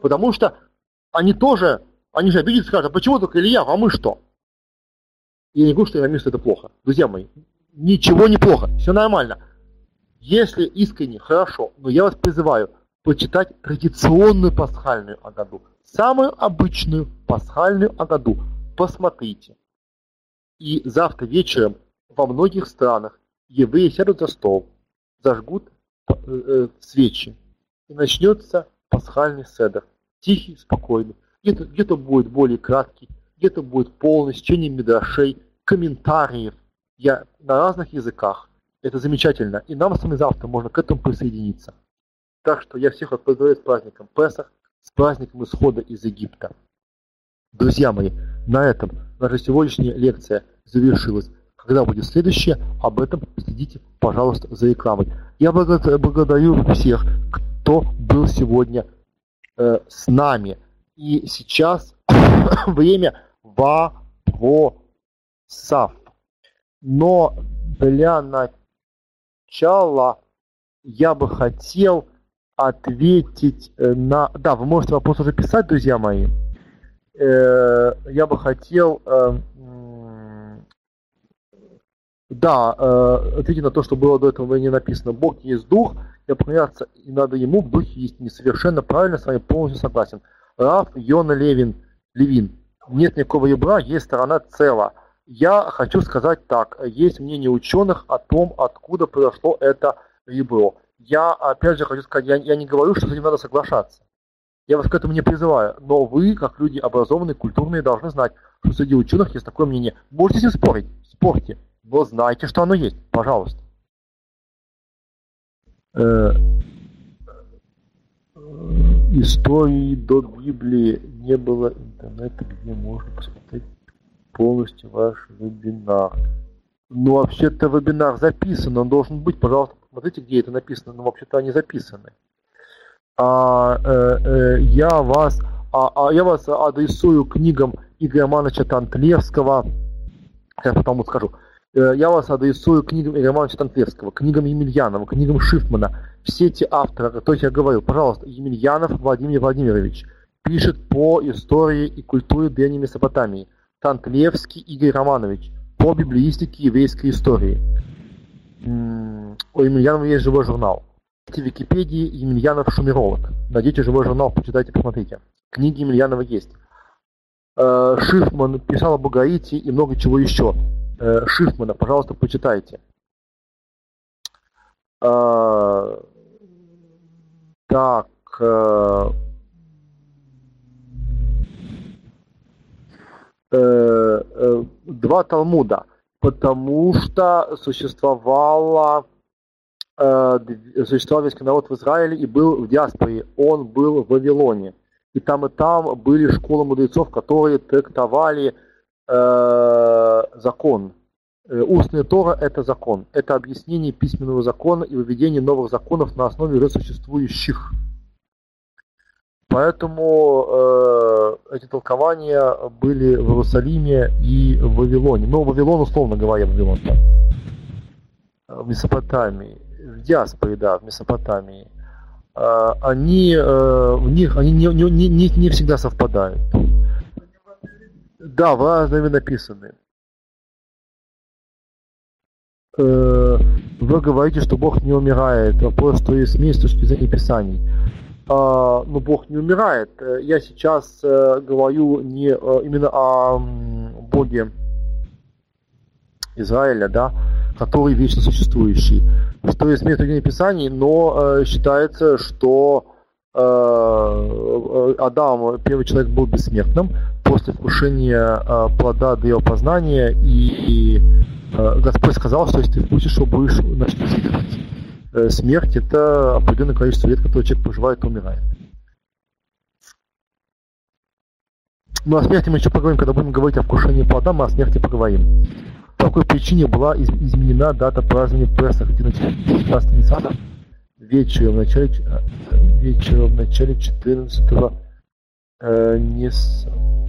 Потому что они тоже, они же обидятся, скажут, а почему только Илья, а мы что? Я не говорю, что реформисты это плохо. Друзья мои, ничего не плохо, все нормально. Если искренне, хорошо, но я вас призываю почитать традиционную пасхальную Агаду, самую обычную пасхальную Агаду. Посмотрите. И завтра вечером во многих странах евреи сядут за стол, зажгут э, э, свечи, и начнется пасхальный седер. Тихий, спокойный. Где-то где будет более краткий, где-то будет полный, с чтением медрашей, комментариев – я на разных языках. Это замечательно. И нам с вами завтра можно к этому присоединиться. Так что я всех поздравляю с праздником Песах, с праздником исхода из Египта. Друзья мои, на этом наша сегодняшняя лекция завершилась. Когда будет следующая, об этом следите, пожалуйста, за рекламой. Я благодарю всех, кто был сегодня э, с нами. И сейчас время вопросов. Но для начала я бы хотел ответить э, на... Да, вы можете вопрос уже писать, друзья мои. Э, я бы хотел... Э, да, ответить на то, что было до этого не написано. Бог есть дух, и поклоняться и надо ему в духе есть несовершенно правильно, с вами полностью согласен. Раф Йона Левин, Левин. Нет никакого ребра, есть сторона цела. Я хочу сказать так. Есть мнение ученых о том, откуда произошло это ребро. Я, опять же, хочу сказать, я, я не говорю, что с этим надо соглашаться. Я вас к этому не призываю. Но вы, как люди образованные, культурные, должны знать, что среди ученых есть такое мнение. Можете с ним спорить, спорьте, но знайте, что оно есть. Пожалуйста. Э, истории до Библии не было интернета, где можно посмотреть полностью ваш вебинар. Ну, вообще-то вебинар записан, он должен быть, пожалуйста, посмотрите, где это написано, но вообще-то они записаны. А, э, э, я вас, а, а, я вас адресую книгам Игоря Романовича Тантлевского, я потом скажу, э, я вас адресую книгам Игоря Романовича Тантлевского, книгам Емельянова, книгам Шифмана. Все эти авторы, о которых я говорил, пожалуйста, Емельянов Владимир Владимирович пишет по истории и культуре Древней Месопотамии. Тантлевский Игорь Романович по библеистике еврейской истории. У Емельянова есть живой журнал. В Википедии Емельянов Шумеролог. Найдите живой журнал, почитайте, посмотрите. Книги Емельянова есть. Э, Шифман писал об Агаите и много чего еще. э, Шифмана. Пожалуйста, почитайте. Так. Э, э, два Талмуда. Потому что существовало существовал весь народ в Израиле и был в диаспоре. Он был в Вавилоне. И там и там были школы мудрецов, которые трактовали э, закон. Э, устная Тора – это закон. Это объяснение письменного закона и выведение новых законов на основе уже существующих. Поэтому э, эти толкования были в Иерусалиме и в Вавилоне. Ну, Вавилон, условно говоря, Вавилон. В Месопотамии. В диаспоре, да, в Месопотамии. Э, они, э, в них, они не, не, не, не всегда совпадают. Да, в разными написаны. Э, вы говорите, что Бог не умирает. Вопрос, что есть смесь с точки зрения Писаний. А, ну, Бог не умирает. Я сейчас э, говорю не э, именно о Боге Израиля, да, который вечно существующий. Что есть точки зрения Писаний, но считается, что Адам, первый человек, был бессмертным после вкушения плода до его познания и Э, Господь сказал, что если ты вкусишь его, будешь значит, э, Смерть – это определенное количество лет, которое человек проживает и умирает. Ну, о смерти мы еще поговорим, когда будем говорить о вкушении плода, мы о смерти поговорим. По какой причине была изменена дата празднования Песах 15 Ниссана вечером в начале, э, вечером в начале 14 э, Ниссана.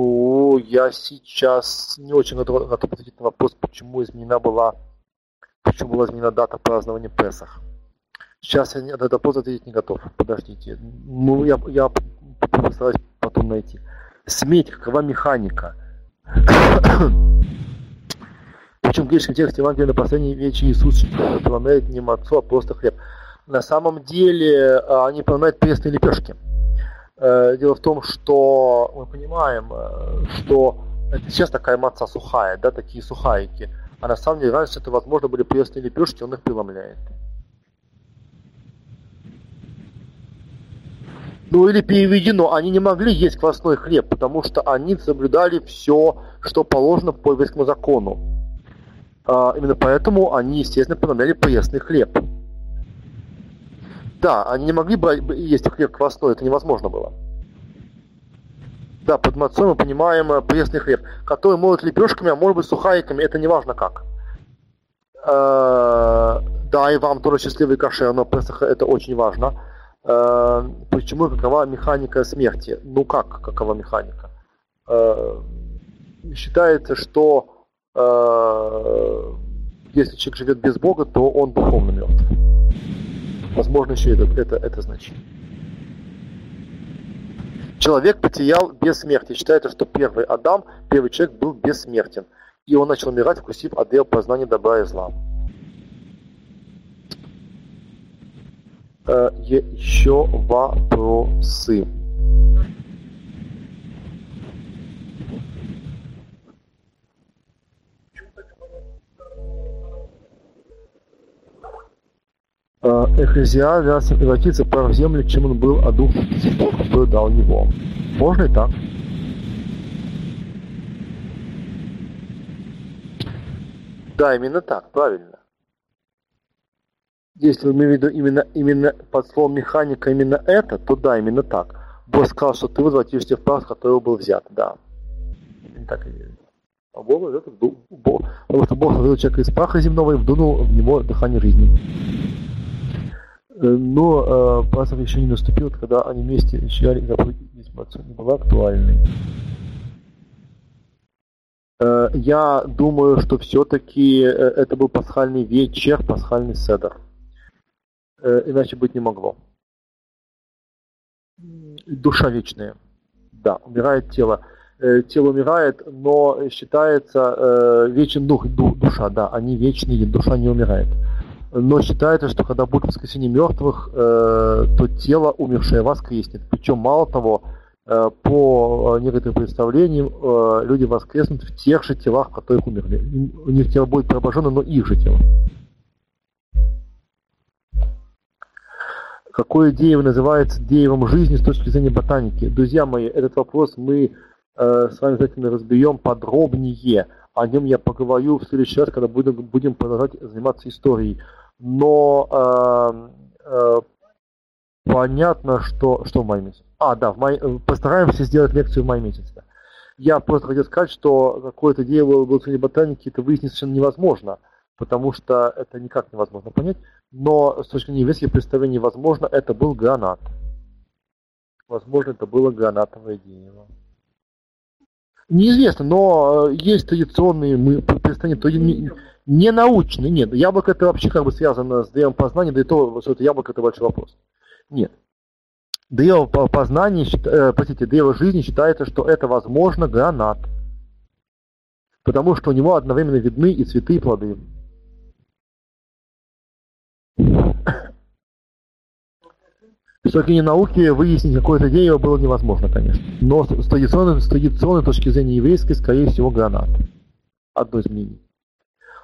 Ну, я сейчас не очень готов, готов ответить на вопрос, почему изменена была, почему была изменена дата празднования Песах. Сейчас я на этот вопрос ответить не готов. Подождите. Ну, я, я постараюсь потом найти. Сметь, какова механика? Причем в греческом тексте Евангелия на последней вечере Иисус проминает не мацу, а просто хлеб. На самом деле а, они проминают пресные лепешки. Э, дело в том, что мы понимаем, э, что это сейчас такая маца сухая, да, такие сухарики. А на самом деле раньше это, возможно, были пресные лепешки, он их преломляет. Ну или переведено, они не могли есть квасной хлеб, потому что они соблюдали все, что положено по еврейскому закону. А, именно поэтому они, естественно, преломляли пресный хлеб. Да, они не могли бы есть хлеб квасной, это невозможно было. Да, под мацой мы понимаем э, пресный хлеб, который может лепешками, а может быть сухариками, это не важно как. Э, да, и вам тоже счастливый кашер, но Песах это очень важно. Э, почему какова механика смерти? Ну как, какова механика? Считается, что если человек живет без Бога, то он духовно мертв. Возможно, еще это, это, это значение. Человек потерял бессмертие. Считается, что первый Адам, первый человек был бессмертен. И он начал умирать, вкусив отдел познания добра и зла. Э, еще вопросы. Э, Эхезиа взялся превратиться прав в землю, чем он был, а дух был дал его. Можно и так. Да, именно так, правильно. Если вы имеете в виду именно, именно под словом механика именно это, то да, именно так. Бог сказал, что ты возвратишься в прах, который был взят, да. Именно так и есть. А Бог, это, Бог, потому что Бог создал человека из праха земного и вдунул в него дыхание жизни. Э, но э, Пасах еще не наступил, когда они вместе читали заповедь отцу не была актуальной. Э, я думаю, что все-таки э, это был пасхальный вечер, пасхальный седер. Иначе быть не могло. Душа вечная. Да, умирает тело. Тело умирает, но считается вечен дух, душа, да, они вечные, душа не умирает. Но считается, что когда будет воскресение мертвых, э, то тело умершее воскреснет. Причем, мало того, э, по некоторым представлениям, э, люди воскреснут в тех же телах, в которых умерли. У них тело будет преображено, но их же тело. Какое дерево называется деревом жизни с точки зрения ботаники? Друзья мои, этот вопрос мы э, с вами обязательно разберем подробнее. О нем я поговорю в следующий раз, когда будем, будем продолжать заниматься историей. Но э, э, понятно, что, что в мае месяце. А, да, в мае, э, постараемся сделать лекцию в мае месяце. Я просто хотел сказать, что какое-то в области ботаники это выяснить совершенно невозможно, потому что это никак невозможно понять. Но с точки зрения еврейских представлений, возможно, это был гранат. Возможно, это было гранатовое дерево. Неизвестно, но э, есть традиционные мы представления, не, не научные, нет. Яблоко это вообще как бы связано с древом познания, да и то, что это яблоко это большой вопрос. Нет. Древо познания, э, простите, древо жизни считается, что это возможно гранат. Потому что у него одновременно видны и цветы, и плоды. С точки зрения науки выяснить какое-то дерево было невозможно, конечно. Но с традиционной, с традиционной точки зрения еврейской, скорее всего, гранат. Одно из мнений.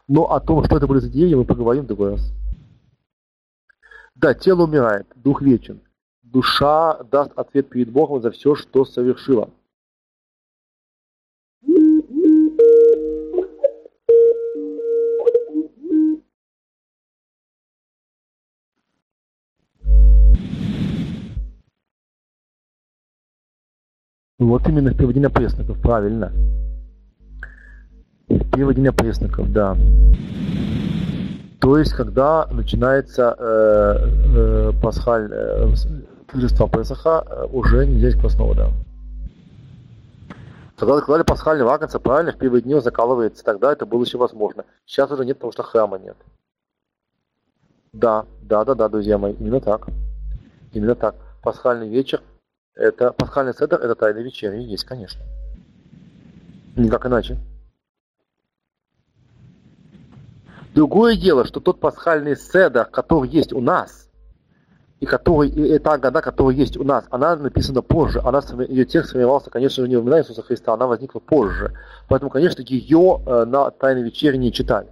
Но о том, что это были за деревья, мы поговорим в другой раз. Да, тело умирает, дух вечен. Душа даст ответ перед Богом за все, что совершила. Вот именно в переводе на пресноков, правильно. В переводе на пресноков, да. То есть, когда начинается э, э, пасхаль, э, торжество Песаха, э, уже нельзя есть квасного, да. Когда закладали пасхальный вагонца, правильно, в первые дни он закалывается, тогда это было еще возможно. Сейчас уже нет, потому что храма нет. Да, да, да, да, друзья мои, именно так. Именно так. Пасхальный вечер это пасхальный седер, это тайна вечеря, есть, конечно. Никак иначе. Другое дело, что тот пасхальный седер, который есть у нас, и который, и та года, которая есть у нас, она написана позже. Она, ее текст сформировался, конечно же, не во времена Иисуса Христа, она возникла позже. Поэтому, конечно, ее э, на Тайной вечере не читали.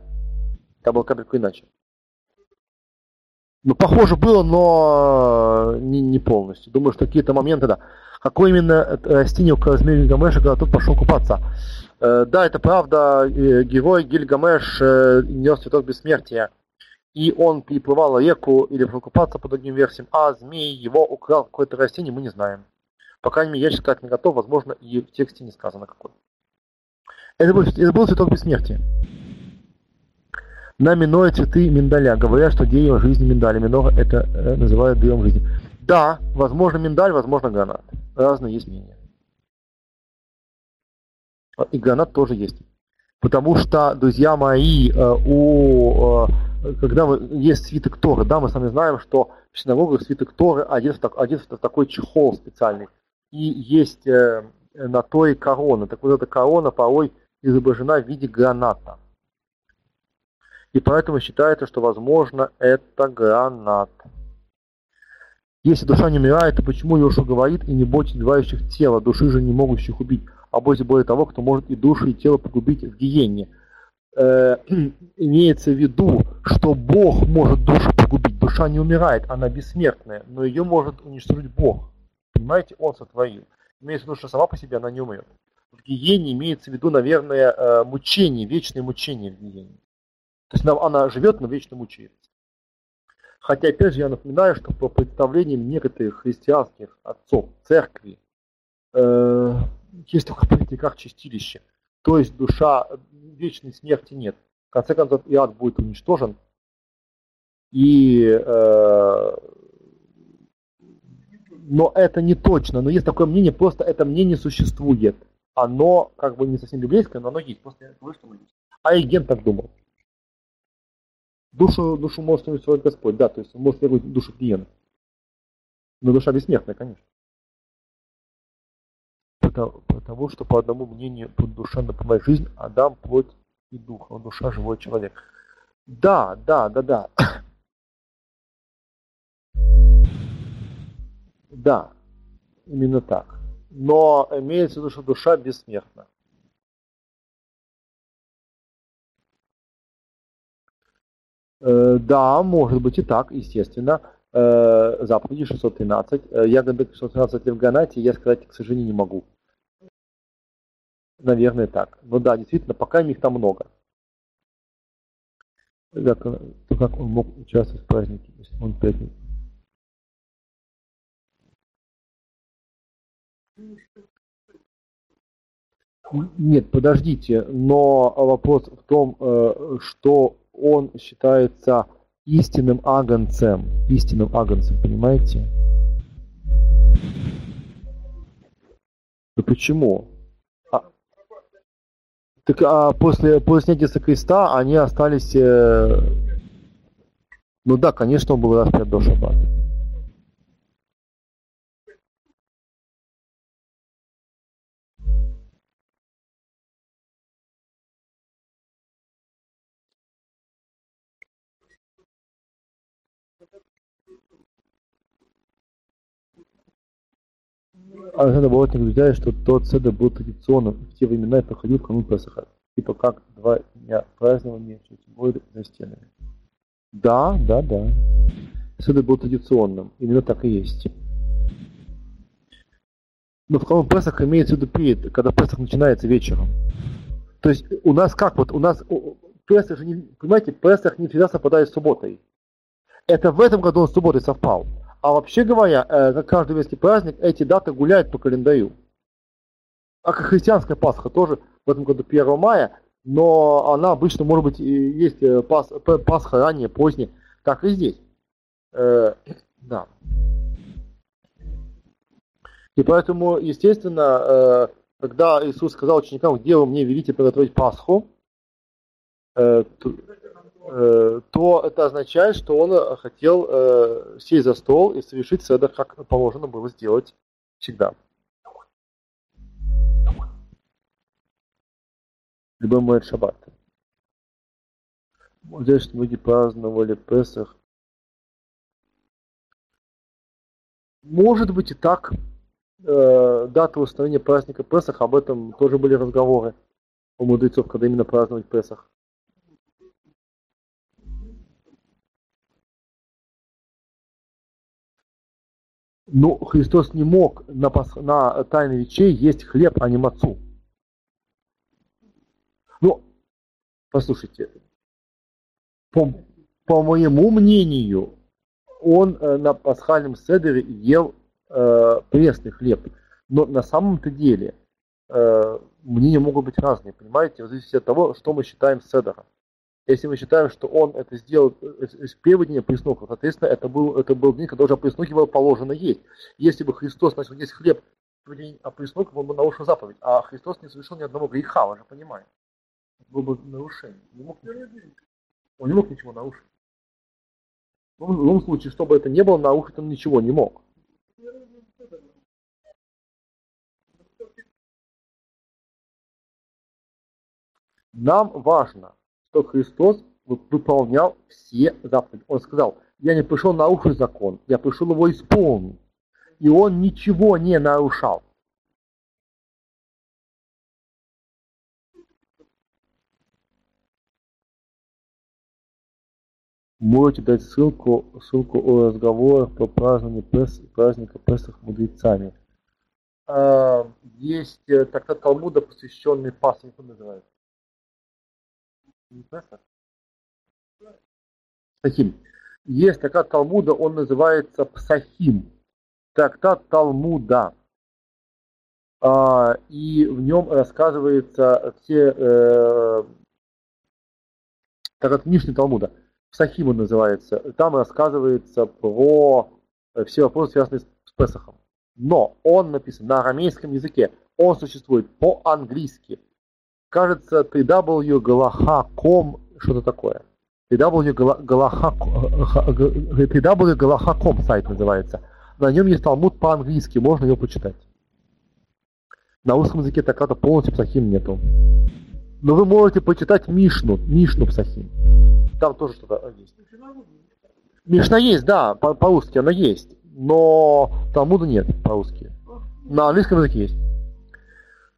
Там было как-то иначе. Ну, похоже было, но не, не полностью. Думаю, что какие-то моменты, да. Какой именно растение к размеру Гильгамеша, когда тот пошел купаться? Э, да, это правда, герой Гильгамеш э, нес цветок бессмертия. И он переплывал реку или купаться по другим версиям, а змей его украл какое-то растение, мы не знаем. По крайней мере, я сейчас не готов, возможно, и в тексте не сказано какой. Это был, это был цветок бессмертия на миноре цветы миндаля. Говорят, что дерево жизни миндаля. Минора это э, называют деревом жизни. Да, возможно миндаль, возможно гранат. Разные есть мнения. А, и гранат тоже есть. Потому что, друзья мои, э, у, э, когда есть свиток Торы, да, мы сами знаем, что в синагогах свиток Торы одет в, одет в такой чехол специальный. И есть на той корона. Так вот эта корона порой изображена в виде граната. И поэтому считается, что возможно это гранат. Если душа не умирает, то почему Йошу говорит и не бойтесь убивающих тело, души же не могущих убить, а бойтесь более того, кто может и душу, и тело погубить в гиене. Э, имеется в виду, что Бог может душу погубить. Душа не умирает, она бессмертная, но ее может уничтожить Бог. Понимаете, Он сотворил. Имеется в виду, что сама по себе она не умрет. В гиене имеется в виду, наверное, э, мучение, вечное мучение в гиене. То есть она живет, но вечно мучается. Хотя, опять же, я напоминаю, что по представлениям некоторых христианских отцов церкви э, есть только понятие как чистилище. То есть душа вечной смерти нет. В конце концов, и ад будет уничтожен. И, э, но это не точно. Но есть такое мнение, просто это мнение существует. Оно как бы не совсем библейское, но оно есть. Просто я говорю, что оно есть. А Иген так думал. Душу, душу может уничтожать Господь, да, то есть он может вернуть душу клиента. Но душа бессмертная, конечно. Потому, потому что, по одному мнению, тут душа напоминает жизнь, Адам, плоть и дух, он душа, живой человек. Да, да, да, да. Да, именно так. Но имеется в виду, что душа бессмертна. Да, может быть и так, естественно. Э, заповеди 613. Э, ягоды 613 Левганати я сказать, к сожалению, не могу. Наверное, так. Ну да, действительно, пока их там много. Как, как он мог участвовать в празднике, если он пятница? Нет, подождите, но вопрос в том, что он считается истинным агнцем, истинным агнцем, понимаете? Да почему? А, так а после, после снятия со креста они остались... Э, ну да, конечно, он был распят до шаббата. Александр Болотник утверждает, что тот седр был традиционным в те времена и проходил в канун Песаха. Типа как два дня празднования, более за стенами. Да, да, да. Седр был традиционным. Именно так и есть. Но в канун Песах имеется в виду перед, когда Песах начинается вечером. То есть у нас как вот, у нас Песах же не, понимаете, Песах не всегда совпадает с субботой. Это в этом году он с субботой совпал. А вообще говоря, э, как каждый еврейский праздник, эти даты гуляют по календарю. Как христианская Пасха тоже в этом году 1 мая, но она обычно, может быть, есть э, пас, Пасха ранее, позднее, так и здесь. Э, да. И поэтому, естественно, э, когда Иисус сказал ученикам, где вы мне велите приготовить Пасху, э, то, Э, то это означает, что он э, хотел э, сесть за стол и совершить седр, как положено было сделать всегда. Любой мой шаббат. Здесь люди праздновали Песах. Может быть и так. Дата установления праздника Песах, об этом тоже были разговоры у мудрецов, когда именно праздновать Песах. Но Христос не мог на, на тайной вечей есть хлеб, а не мацу. Ну, послушайте, по, по моему мнению, он э, на пасхальном седере ел э, пресный хлеб. Но на самом-то деле э, мнения могут быть разные, понимаете, в зависимости от того, что мы считаем седером. Если мы считаем, что он это сделал из первого дня преснухов, соответственно, это был, это был день, когда уже преснухи было положено есть. Если бы Христос начал есть хлеб в день опреснухов, он бы нарушил заповедь. А Христос не совершил ни одного греха, вы же понимаете. Это было бы нарушение. Не мог, он не мог ничего нарушить. В любом случае, чтобы это не было, нарушить он ничего не мог. Нам важно, что Христос выполнял все заповеди. Он сказал, я не пришел нарушить закон, я пришел его исполнить. И он ничего не нарушал. Можете дать ссылку, ссылку о разговорах по празднованию Пес, праздника Песах мудрецами. А, есть э, трактат Талмуда, посвященный Пасхе, как называется? Псахим. Есть такая Талмуда, он называется Псахим. Трактат Талмуда. А, и в нем рассказывается все э, трактат Мишни Талмуда. Псахим он называется. Там рассказывается про все вопросы, связанные с Песахом. Но он написан на арамейском языке. Он существует по-английски кажется, www.galaha.com, что-то такое. www.galaha.com сайт называется. На нем есть Талмуд по-английски, можно его почитать. На русском языке такая-то полностью псахим нету. Но вы можете почитать Мишну, Мишну псахим. Там тоже что-то есть. Мишна есть, да, по-русски она есть. но Талмуда нет по-русски. На английском языке есть.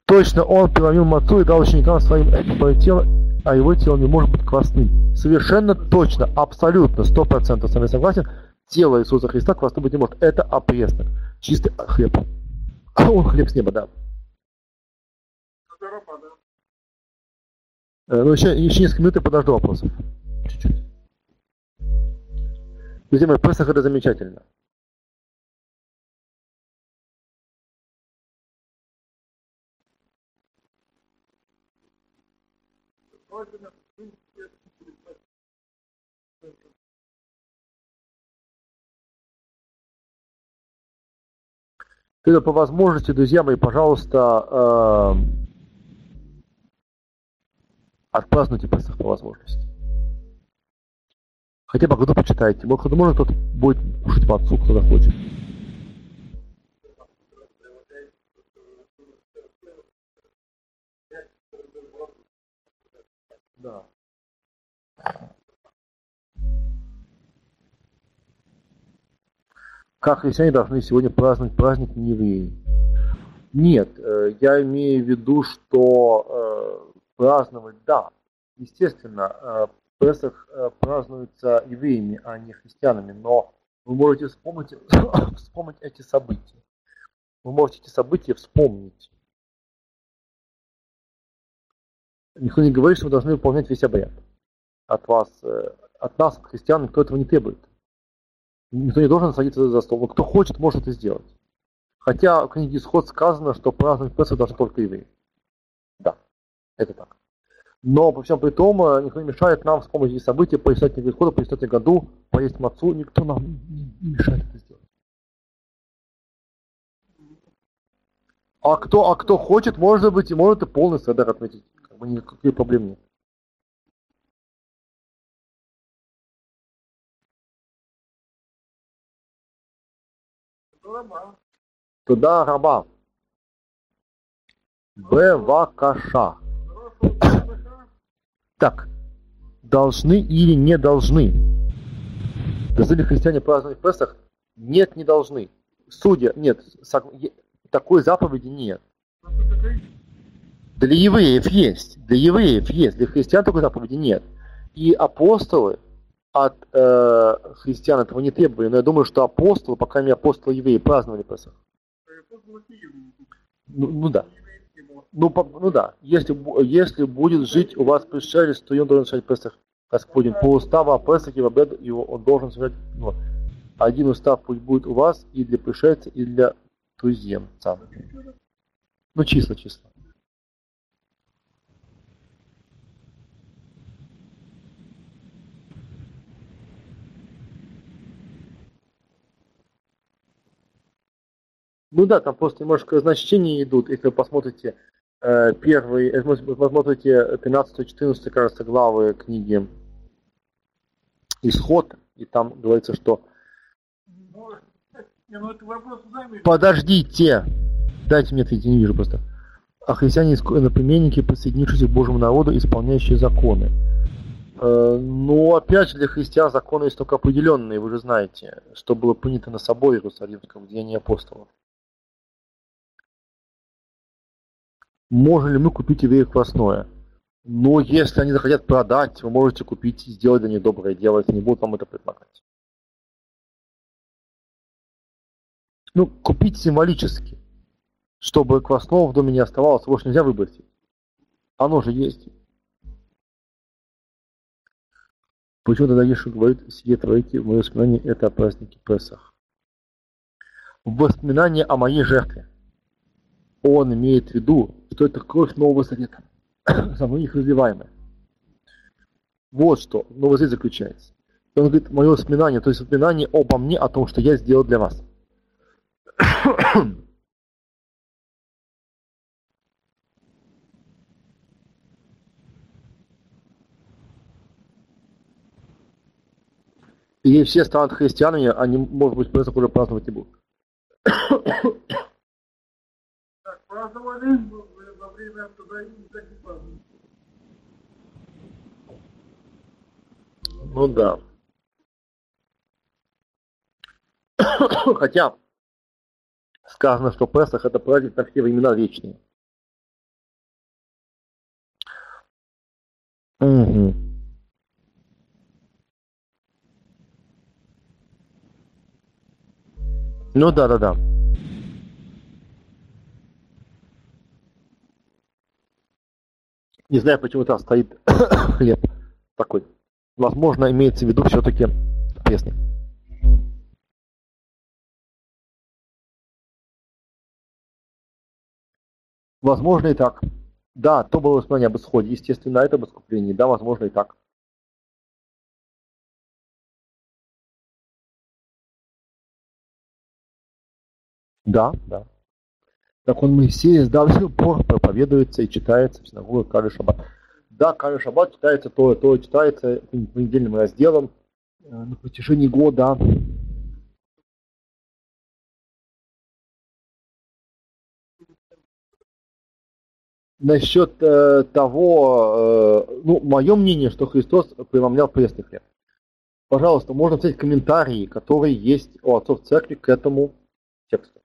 Точно он преломил мацу и дал ученикам своим это тело, а его тело не может быть квасным. Совершенно точно, абсолютно, сто процентов с вами согласен, тело Иисуса Христа квасным быть не может. Это опреснок, чистый хлеб. А он хлеб с неба, да. Э, ну, еще, еще несколько минут и подожду вопросов. Чуть-чуть. Друзья мои, Песах это замечательно. Это по возможности, друзья мои, пожалуйста, э, отпразднуйте Песах по возможности. Хотя бы году почитайте. Может, может кто-то будет кушать мацу, кто захочет. Да. Как христиане должны сегодня праздновать праздник не евреи? Нет, э, я имею в виду, что э, праздновать, да, естественно, э, Песах празднуется евреями, а не христианами, но вы можете вспомнить, вспомнить эти события. Вы можете эти события вспомнить. Никто не говорит, что вы должны выполнять весь обряд. От вас, от нас, от христиан, никто этого не требует. Никто не должен садиться за стол. Но кто хочет, может это сделать. Хотя в книге Исход сказано, что праздновать Песах должны только евреи. Да, это так. Но по всем при том, э, никто не мешает нам вспомнить эти события, пояснять книгу Исхода, пояснять году, поесть мацу. Никто нам не мешает это сделать. А кто, а кто хочет, может быть, и может и полный седер отметить. Как бы никаких проблем нет. Туда раба. Бевакаша. Так, должны или не должны? Должны ли христиане праздновать Песах? Нет, не должны. Судя, нет, такой заповеди нет. Для евреев есть, для евреев есть, для христиан такой заповеди нет. И апостолы от э, христиан этого не требовали, но я думаю, что апостолы, пока не апостолы евреи, праздновали Песах. Ну, ну да. Ну, по, ну да, если, если будет жить у вас пришелец, то он должен совершать Песах Господень. По уставу о Песахе в обед его он должен совершать ну, один устав пусть будет у вас и для пришельца, и для туземца. Ну, числа, числа. Ну да, там просто немножко значения идут, если вы посмотрите э, первый, если вы посмотрите 13-14, кажется, главы книги Исход, и там говорится, что Подождите! Дайте мне ответить, не вижу просто. А христиане иноплеменники, присоединившиеся к Божьему народу, исполняющие законы. Э, ну, опять же, для христиан законы есть только определенные, вы же знаете, что было принято на соборе Иерусалимском в Деянии апостолов. Можем ли мы купить евреев квасное? Но если они захотят продать, вы можете купить и сделать для них доброе дело, если не будут вам это предлагать. Ну, купить символически, чтобы квасного в доме не оставалось, его же нельзя выбросить. Оно же есть. Почему тогда Ешу говорит, сидит тройки, в моем воспоминании это о празднике Песах? Воспоминание о моей жертве. Он имеет в виду, что это кровь Нового Завета, за многих разливаемая. Вот что Новый Завет заключается. И он говорит, мое воспоминание, то есть воспоминание обо мне, о том, что я сделал для вас. И все станут христианами, они, может быть, просто уже праздновать не будут. Так, праздновали во время праздновали. Ну да. Хотя сказано, что Песах это праздник на все времена вечные. Угу. Ну да, да, да. Не знаю, почему там стоит хлеб такой. Возможно, имеется в виду все-таки пресный. Возможно и так. Да, то было воспоминание об исходе, естественно, это об искуплении. Да, возможно и так. Да, да. Так он Моисея до сих пор проповедуется и читается в синагоге каждый шаббат. Да, каждый шаббат читается то, то читается понедельным разделом э, на протяжении года. Насчет э, того, э, ну, мое мнение, что Христос преломлял пресный хлеб. Пожалуйста, можно взять комментарии, которые есть у отцов церкви к этому тексту.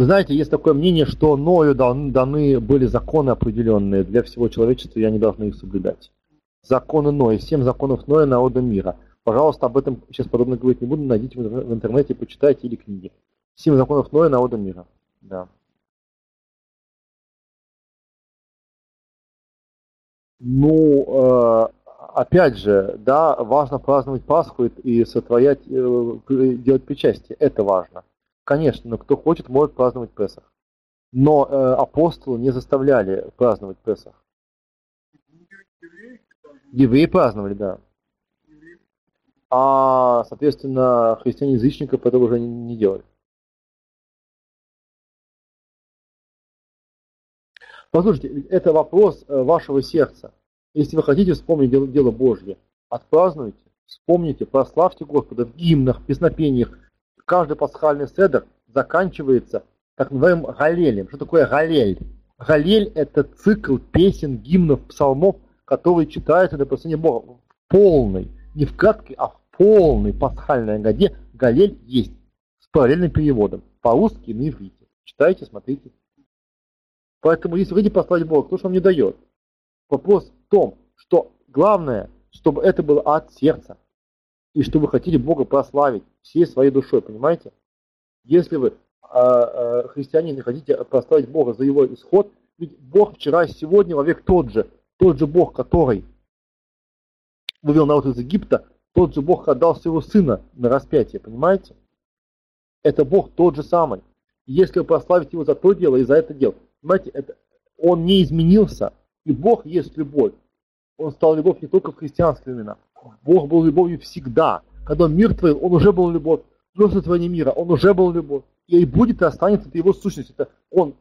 Вы знаете, есть такое мнение, что Ною даны были законы определенные для всего человечества, и они должны их соблюдать. Законы Ноя, семь законов Ноя народа мира. Пожалуйста, об этом сейчас подробно говорить не буду, найдите в интернете, почитайте или книги. Семь законов Ноя народа мира. Да. Ну, э, опять же, да, важно праздновать Пасху и сотворять, э, делать причастие. Это важно. Конечно, но кто хочет, может праздновать Песах. Но э, апостолы не заставляли праздновать Песах. Евреи праздновали, да. А, соответственно, христиане-язычников этого уже не, не делали. Послушайте, это вопрос э, вашего сердца. Если вы хотите вспомнить дело, дело Божье, отпразднуйте, вспомните, прославьте Господа в гимнах, песнопениях, каждый пасхальный седр заканчивается так называемым галелем. Что такое галель? Галель – это цикл песен, гимнов, псалмов, которые читаются для прославления Бога в полной, не в краткой, а в полной пасхальной годе галель есть с параллельным переводом по-русски на иврите. Читайте, смотрите. Поэтому, если вы хотите прославить Бога, кто же вам не дает? Вопрос в том, что главное, чтобы это было от сердца и что вы хотите Бога прославить всей своей душой, понимаете? Если вы а, а, христианин хотите прославить Бога за его исход, ведь Бог вчера и сегодня вовек тот же, тот же Бог, который вывел народ из Египта, тот же Бог отдал своего сына на распятие, понимаете? Это Бог тот же самый. Если вы прославите его за то дело и за это дело, понимаете, это, он не изменился, и Бог есть любовь. Он стал любовь не только в христианские времена, Бог был любовью всегда. Когда мир творил, он уже был любовь. До сотворения мира он уже был любовь. И будет и останется, это его сущность. Это он,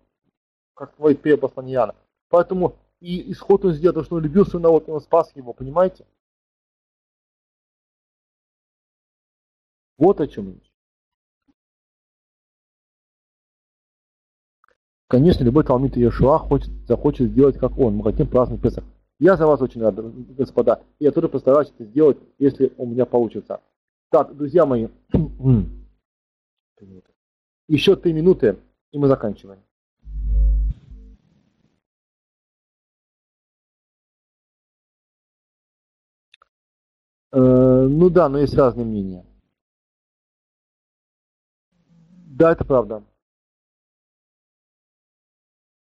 как говорит первое послание Иоанна. Поэтому и исход он сделал, потому что он любил свой народ, и он спас его, понимаете? Вот о чем речь. Конечно, любой Талмит Иешуа хочет, захочет сделать, как он. Мы хотим праздновать Песах. Я за вас очень рад, господа. Я тоже постараюсь это сделать, если у меня получится. Так, друзья мои, еще три минуты, и мы заканчиваем. Э, ну да, но есть разные мнения. Да, это правда.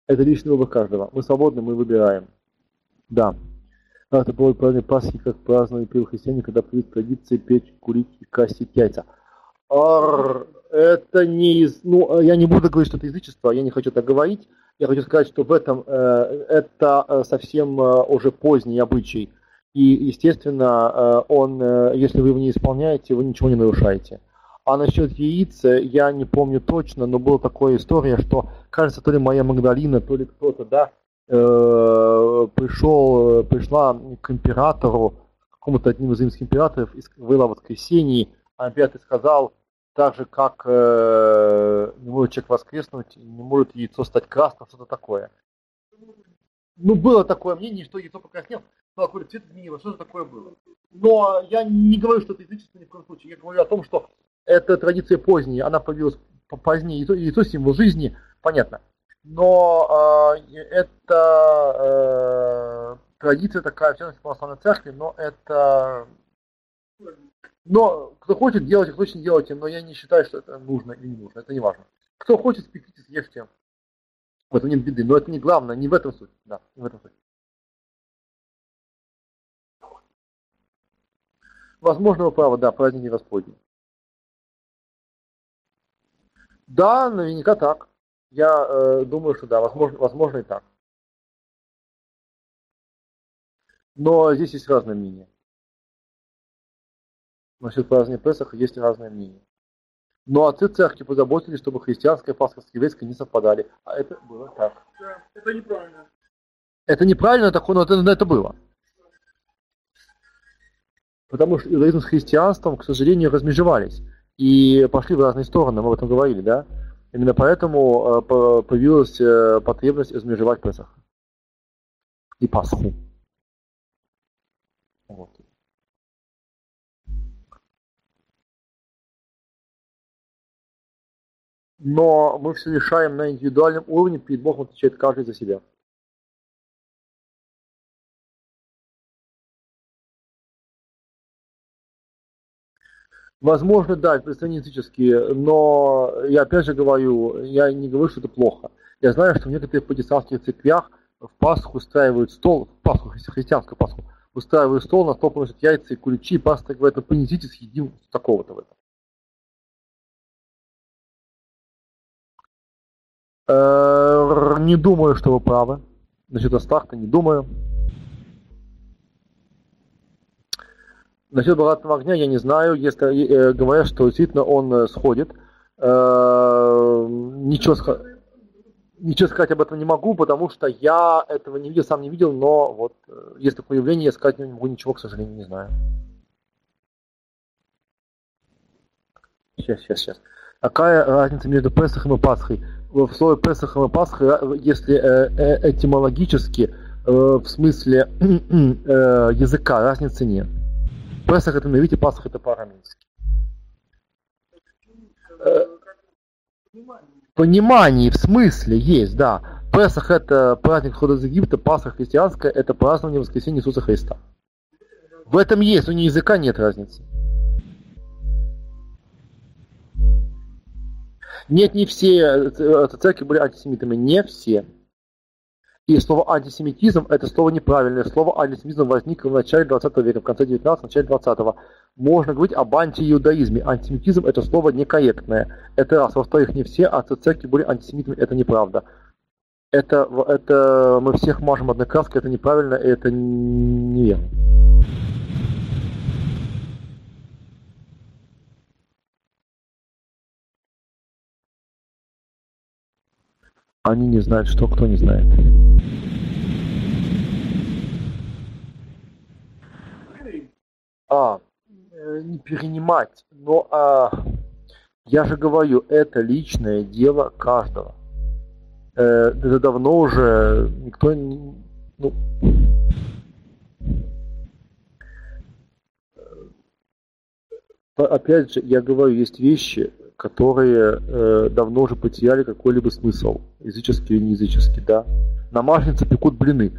Это личный выбор каждого. Мы свободны, мы выбираем. Да. Это было празднование Пасхи, как праздновали первые христиане, когда привит традиция печь, курить и красить яйца. Ар, это не из... Ну, я не буду говорить, что это язычество, я не хочу так говорить. Я хочу сказать, что в этом э, это э, совсем э, уже поздний обычай. И, естественно, э, он, э, если вы его не исполняете, вы ничего не нарушаете. А насчет яиц, я не помню точно, но была такая история, что, кажется, то ли моя Магдалина, то ли кто-то, да, Э, пришел, пришла к императору, какому-то одним из римских императоров, была в воскресенье, а император сказал, так же, как э, не может человек воскреснуть, не может яйцо стать красным, что-то такое. Ну, было такое мнение, что яйцо покраснело, но какой цвет изменилось, что же такое было. Но я не говорю, что это язычество ни в коем случае. Я говорю о том, что это традиция поздняя, она появилась позднее, яйцо, яйцо символ жизни, понятно. Но э, это э, традиция такая, в частности, православной церкви, но это но кто хочет, делать, кто хочет, делайте, но я не считаю, что это нужно или не нужно, это не важно. Кто хочет, спеките, съешьте. В этом нет беды, но это не главное, не в этом суть. Да, не в этом суть. Возможно, вы правы, да, праздники Господни. Да, наверняка так. Я э, думаю, что да, возможно, возможно и так. Но здесь есть разные мнения. Насчет праздника Песаха есть разные мнения. Но отцы церкви позаботились, чтобы христианская Пасха с еврейской не совпадали. А это было так. Да, это неправильно. Это неправильно, так, но это, но это было. Потому что иудаизм с христианством, к сожалению, размежевались. И пошли в разные стороны, мы об этом говорили, да? Именно поэтому э, появилась э, потребность размежевать Песах и Пасху. Вот. но мы все решаем на индивидуальном уровне, перед Богом отвечает каждый за себя. Возможно, да, языческие, но я опять же говорю, я не говорю, что это плохо. Я знаю, что в некоторых протестантских церквях в Пасху устраивают стол, в Пасху, христианскую Пасху, устраивают стол, на стол приносят яйца и куличи, и пастор говорит, ну понесите, съедим такого-то в этом. Э, не думаю, что вы правы. Насчет Астарта не думаю. Насчет Балатного огня я не знаю. Если э, говорят, что действительно он э, сходит. Э, ничего, ничего сказать об этом не могу, потому что я этого не видел, сам не видел, но вот э, есть такое явление, я сказать не могу ничего, к сожалению, не знаю. Сейчас, сейчас, сейчас. Какая разница между Песахом и Пасхой? в слове Песаха и Пасха, если э, э, этимологически, э, в смысле языка, разницы нет. Песах это на иврите, Пасха это по-арамейски. Понимание в смысле есть, да. Песах это праздник хода из Египта, Пасха христианская это празднование воскресения Иисуса Христа. В этом есть, но ни языка нет разницы. Нет, не все э, церкви были антисемитами, не все. И слово антисемитизм – это слово неправильное. Слово антисемитизм возникло в начале 20 века, в конце 19 начале 20 -го. Можно говорить об антииудаизме. Антисемитизм – это слово некорректное. Это раз. Во-вторых, не все отцы церкви были антисемитами, это неправда. Это, это мы всех мажем одной краской, это неправильно, и это неверно. Они не знают, что кто не знает. А, э, не перенимать. Но а, я же говорю, это личное дело каждого. Э, это давно уже никто не... Ну, э, опять же, я говорю, есть вещи, которые э, давно уже потеряли какой-либо смысл, языческий или не языческий, да. На Масленице пекут блины.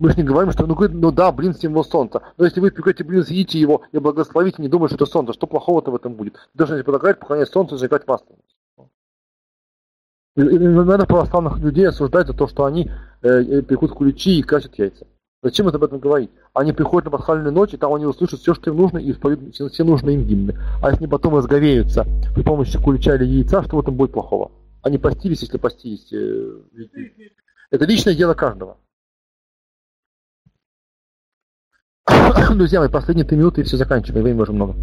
Мы же не говорим, что ну, ну да, блин символ солнца. Но если вы пекете блин, съедите его и благословите, не думайте, что это солнце. Что плохого-то в этом будет? Должны подогреть, поклонять солнцу и зажигать масленицу. Надо православных людей осуждать за то, что они э, э пекут куличи и красят яйца. Зачем это об этом говорить? Они приходят на пасхальную ночь, и там они услышат все, что им нужно, и исповедуют все, нужные им гимны. А если они потом разговеются при помощи кулича или яйца, что в этом будет плохого? Они постились, если постились. Э, это личное дело каждого. Друзья мои, последние три минуты и все заканчиваем. Времени уже много.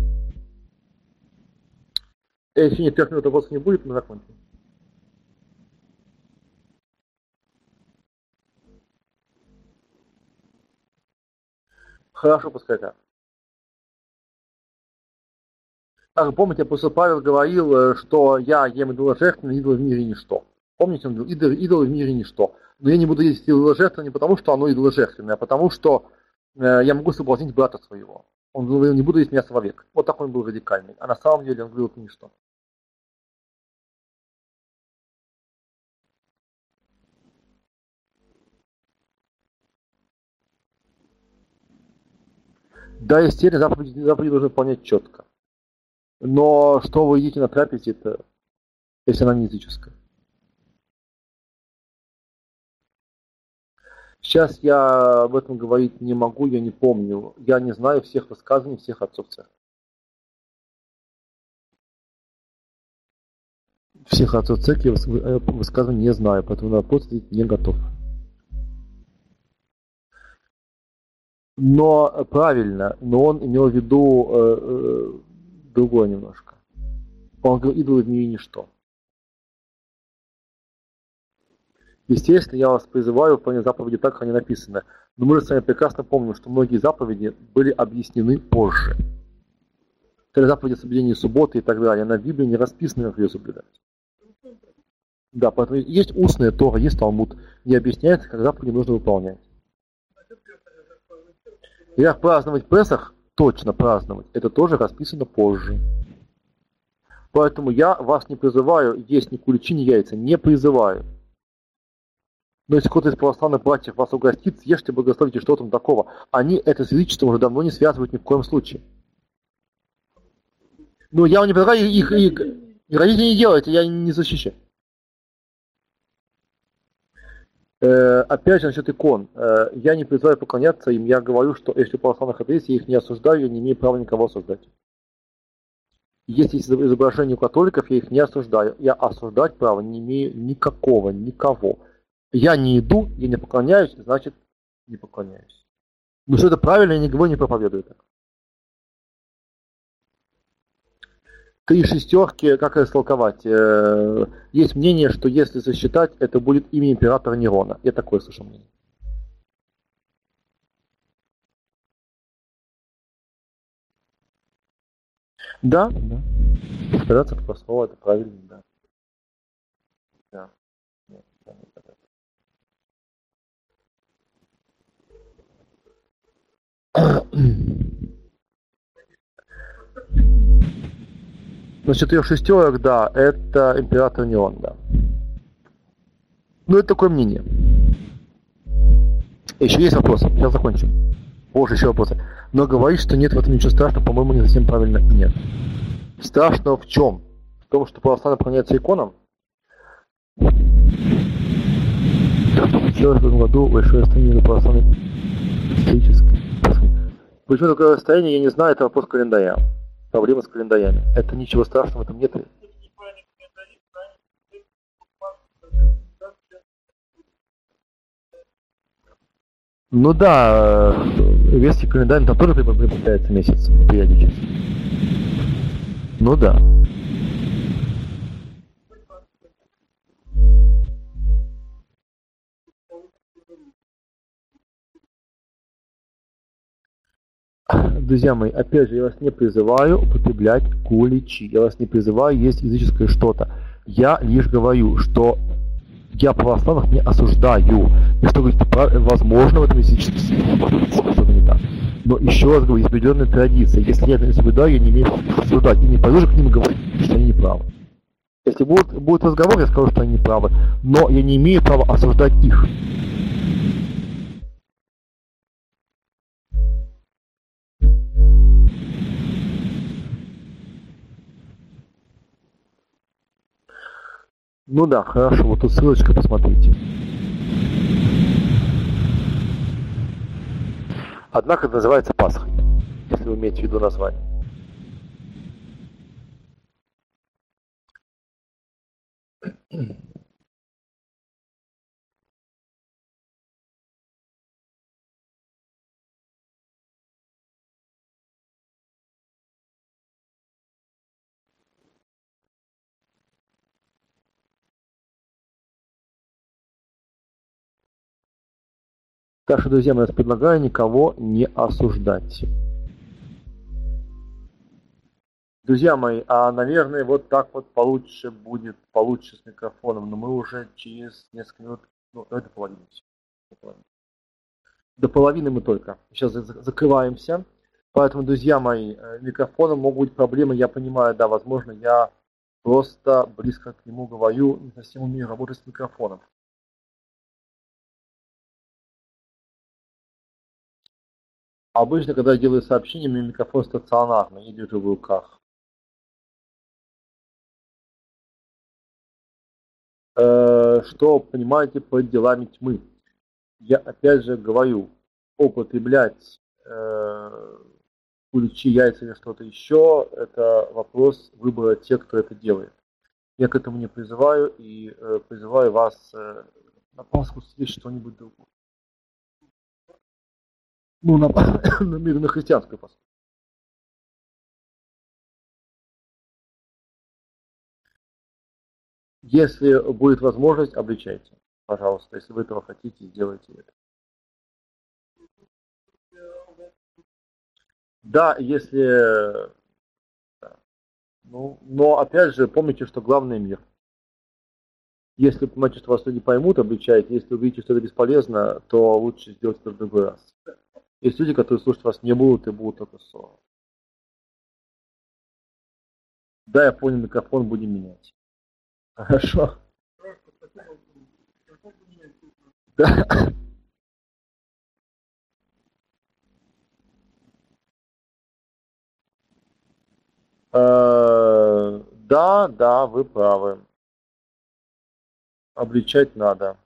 Если нет трех минут вопросов не будет, мы закончим. Хорошо, пускай так. Как помните, апостол Павел говорил, э, что я ем идоложертвенно, идол в мире ничто. Помните, он говорил, идол, идол в мире ничто. Но я не буду есть идоложертвенно не потому, что оно идоложертвенное, а потому что э, я могу соблазнить брата своего. Он говорил, не буду есть мясо вовек. Вот такой он был радикальный. А на самом деле он говорил, это ничто. Да, естественно, заповеди, заповеди нужно выполнять четко. Но что вы едите на трапезе, это, если она не языческая? Сейчас я об этом говорить не могу, я не помню. Я не знаю всех высказаний всех отцов церкви. Всех отцов церкви э, высказываний не знаю, поэтому на вопрос не готов. Но правильно, но он имел в виду э, э, другое немножко. Он говорил, идолы в мире ничто. Естественно, я вас призываю выполнять заповеди так, как они написаны. Но мы же с вами прекрасно помним, что многие заповеди были объяснены позже. Это заповеди соблюдения субботы и так далее. На Библии не расписано, как ее соблюдать. Да, поэтому есть устная Тора, есть Талмуд. Не объясняется, как заповеди нужно выполнять. Как праздновать Песах, точно праздновать, это тоже расписано позже. Поэтому я вас не призываю есть ни куличи, ни яйца. Не призываю. Но если кто-то из православных братьев вас угостит, съешьте, благословите, что там такого. Они это с язычеством уже давно не связывают ни в коем случае. Ну, я вам не предлагаю их, их, их родители не делайте, я не защищаю. Э, опять же, насчет икон. Э, я не призываю поклоняться им, я говорю, что если у православных это есть, я их не осуждаю, я не имею права никого осуждать. Если есть изображение у католиков, я их не осуждаю. Я осуждать права не имею никакого, никого. Я не иду, я не поклоняюсь, значит не поклоняюсь. Но что это правильно, я никого не проповедую так. Три шестерки, как истолковать? Э, есть мнение, что если засчитать, это будет имя императора Нерона. Я такое слышал мнение. Да, да. Стараться по слову это правильно, да. Да. Нет, да, нет, да. Насчет трех шестерок, да, это император Неон, да. Ну, это такое мнение. Еще есть вопросы? Сейчас закончим. Позже еще вопросы. Но говорить, что нет в этом ничего страшного, по-моему, не совсем правильно нет. Страшного в чем? В том, что православие поклоняется иконам? В этом году большое расстояние православной исторической Почему такое расстояние, я не знаю, это вопрос календаря. Проблема с календарями. Это ничего страшного в этом нет. Ну да, э, веский календарь там тоже приобретается месяц периодически. Ну да. Друзья мои, опять же, я вас не призываю употреблять куличи, я вас не призываю есть языческое что-то. Я лишь говорю, что я православных не осуждаю. И что говорит, возможно, в этом языческом что-то не так. Но еще раз говорю, есть определенная традиция. Если я это не соблюдаю, я не имею соблюдать. И не пойду же к ним говорить, что они не правы. Если будет, будет разговор, я скажу, что они не правы. Но я не имею права осуждать их. Ну да, хорошо, вот тут ссылочка, посмотрите. Однако это называется Пасхой, если вы имеете в виду название. Так что, друзья, я предлагаю никого не осуждать. Друзья мои, а, наверное, вот так вот получше будет, получше с микрофоном, но мы уже через несколько минут, ну, это половина. До половины мы только. Сейчас закрываемся. Поэтому, друзья мои, э, микрофоном могут быть проблемы, я понимаю, да, возможно, я просто близко к нему говорю, не совсем умею работать с микрофоном. Обычно, когда я делаю сообщение, у меня микрофон стационарный, я держу в руках. Э, что понимаете под делами тьмы? Я опять же говорю, употреблять э, куличи, яйца или что-то еще, это вопрос выбора тех, кто это делает. Я к этому не призываю и э, призываю вас на Пасху съесть что-нибудь другое. Ну, на, на, на христианскую Пасху. Если будет возможность, обличайте. Пожалуйста, если вы этого хотите, сделайте это. Да, если... Ну, но опять же, помните, что главный мир. Если понимаете, что вас люди поймут, обличайте. Если увидите, что это бесполезно, то лучше сделать это в другой раз. Есть люди, которые слушать вас не будут и будут только ссоры. Да, я понял, микрофон будем менять. Хорошо. Да. Э, да, да, вы правы. Обличать надо.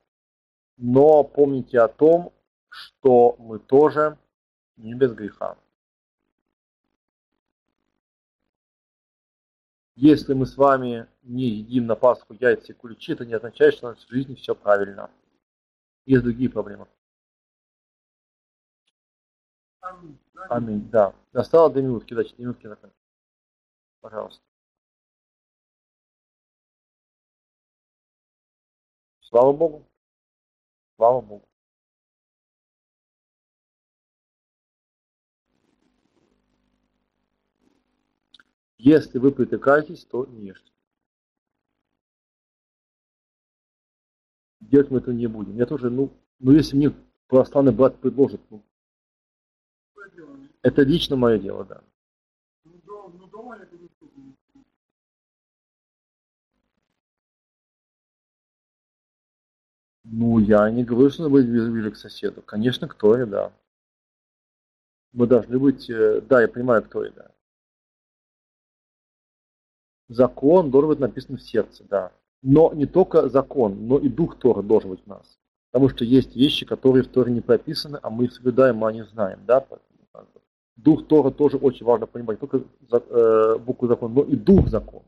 Но помните о том, что мы тоже не без греха. Если мы с вами не едим на Пасху яйца и куличи, это не означает, что у нас в жизни все правильно. Есть другие проблемы. Аминь. Да. Осталось две минутки, да, четыре минутки закончим. Пожалуйста. Слава Богу. Слава Богу. Если вы притыкаетесь, то не ешьте. Делать мы это не будем. Я тоже, ну, ну если мне православный брат предложит, ну, это лично мое дело, да. Ну, я не говорю, что надо быть ближе к соседу. Конечно, кто я, да. Мы должны быть... Э, да, я понимаю, кто я, да. Закон должен быть написан в сердце, да. Но не только закон, но и дух Тора должен быть в нас. Потому что есть вещи, которые в Торе не прописаны, а мы их соблюдаем, о них знаем. Да? Дух Тора тоже очень важно понимать, не только э, букву закона, но и дух закона.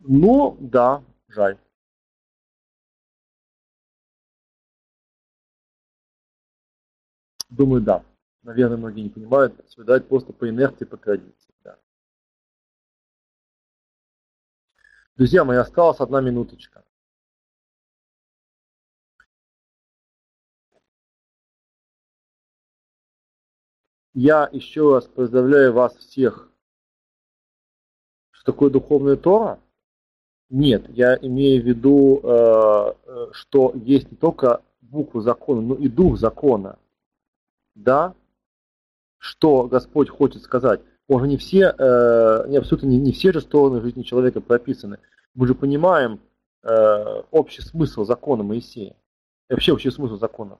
Ну, да, жаль. Думаю, да наверное, многие не понимают, соблюдать просто по инерции, по традиции. Да. Друзья мои, осталась одна минуточка. Я еще раз поздравляю вас всех. Что такое духовная Тора? Нет, я имею в виду, э, э, что есть не только буква закона, но и дух закона. Да, что Господь хочет сказать. Уже не все, э, не, абсолютно не, не все же стороны жизни человека прописаны. Мы же понимаем э, общий смысл закона Моисея. И вообще общий смысл закона.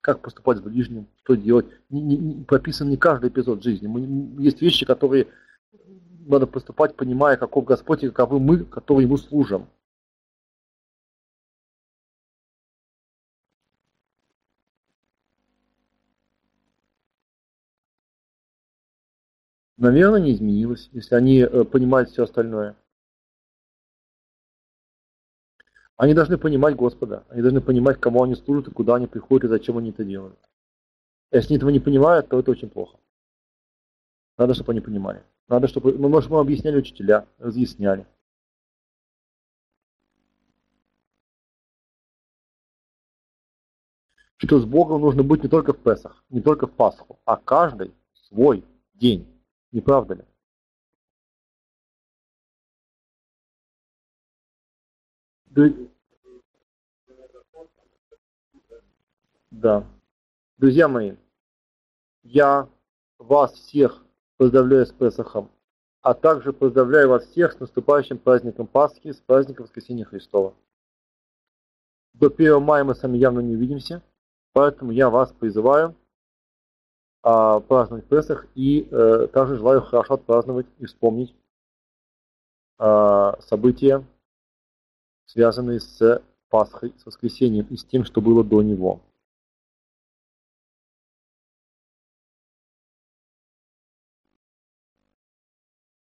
Как поступать с ближним, что делать. Не, не, не, прописан не каждый эпизод жизни. Мы, есть вещи, которые надо поступать, понимая, каков Господь и каковы мы, которые Ему служим. Наверное, не изменилось, если они э, понимают все остальное. Они должны понимать Господа, они должны понимать, кому они служат, и куда они приходят, и зачем они это делают. Если они этого не понимают, то это очень плохо. Надо, чтобы они понимали. Надо, чтобы мы, может, мы объясняли учителя, разъясняли. Что с Богом нужно быть не только в Песах, не только в Пасху, а каждый свой день. Не правда ли? Да. Друзья мои, я вас всех поздравляю с Песохом, а также поздравляю вас всех с наступающим праздником Пасхи, с праздником Воскресения Христова. До 1 мая мы с вами явно не увидимся, поэтому я вас призываю а, праздновать Песах и э, также желаю хорошо отпраздновать и вспомнить а, события, связанные с Пасхой, с воскресением и с тем, что было до него.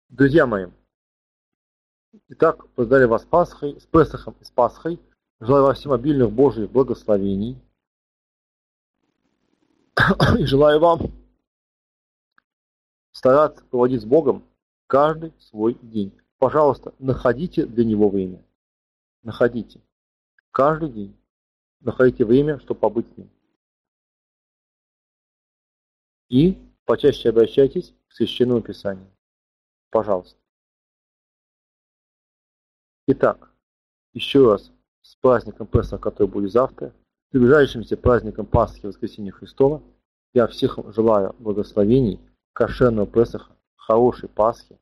Друзья мои, итак, поздравляю вас с Пасхой, с Песахом и с Пасхой. Желаю вам всем обильных Божьих благословений. И желаю вам стараться проводить с Богом каждый свой день. Пожалуйста, находите для него время находите. Каждый день находите время, чтобы побыть с ним. И почаще обращайтесь к Священному Писанию. Пожалуйста. Итак, еще раз с праздником Песах, который будет завтра, с приближающимся праздником Пасхи Воскресения Христова, я всех желаю благословений, кошерного Песаха, хорошей Пасхи,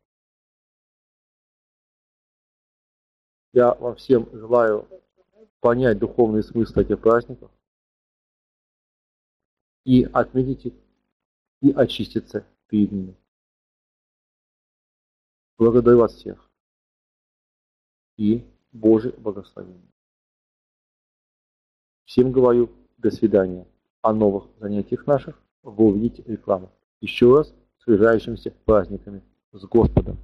Я вам всем желаю понять духовный смысл этих праздников и отметить их и очиститься перед ними. Благодарю вас всех и Божье благословение. Всем говорю до свидания. О новых занятиях наших вы увидите рекламу. Еще раз с приближающимися праздниками с Господом.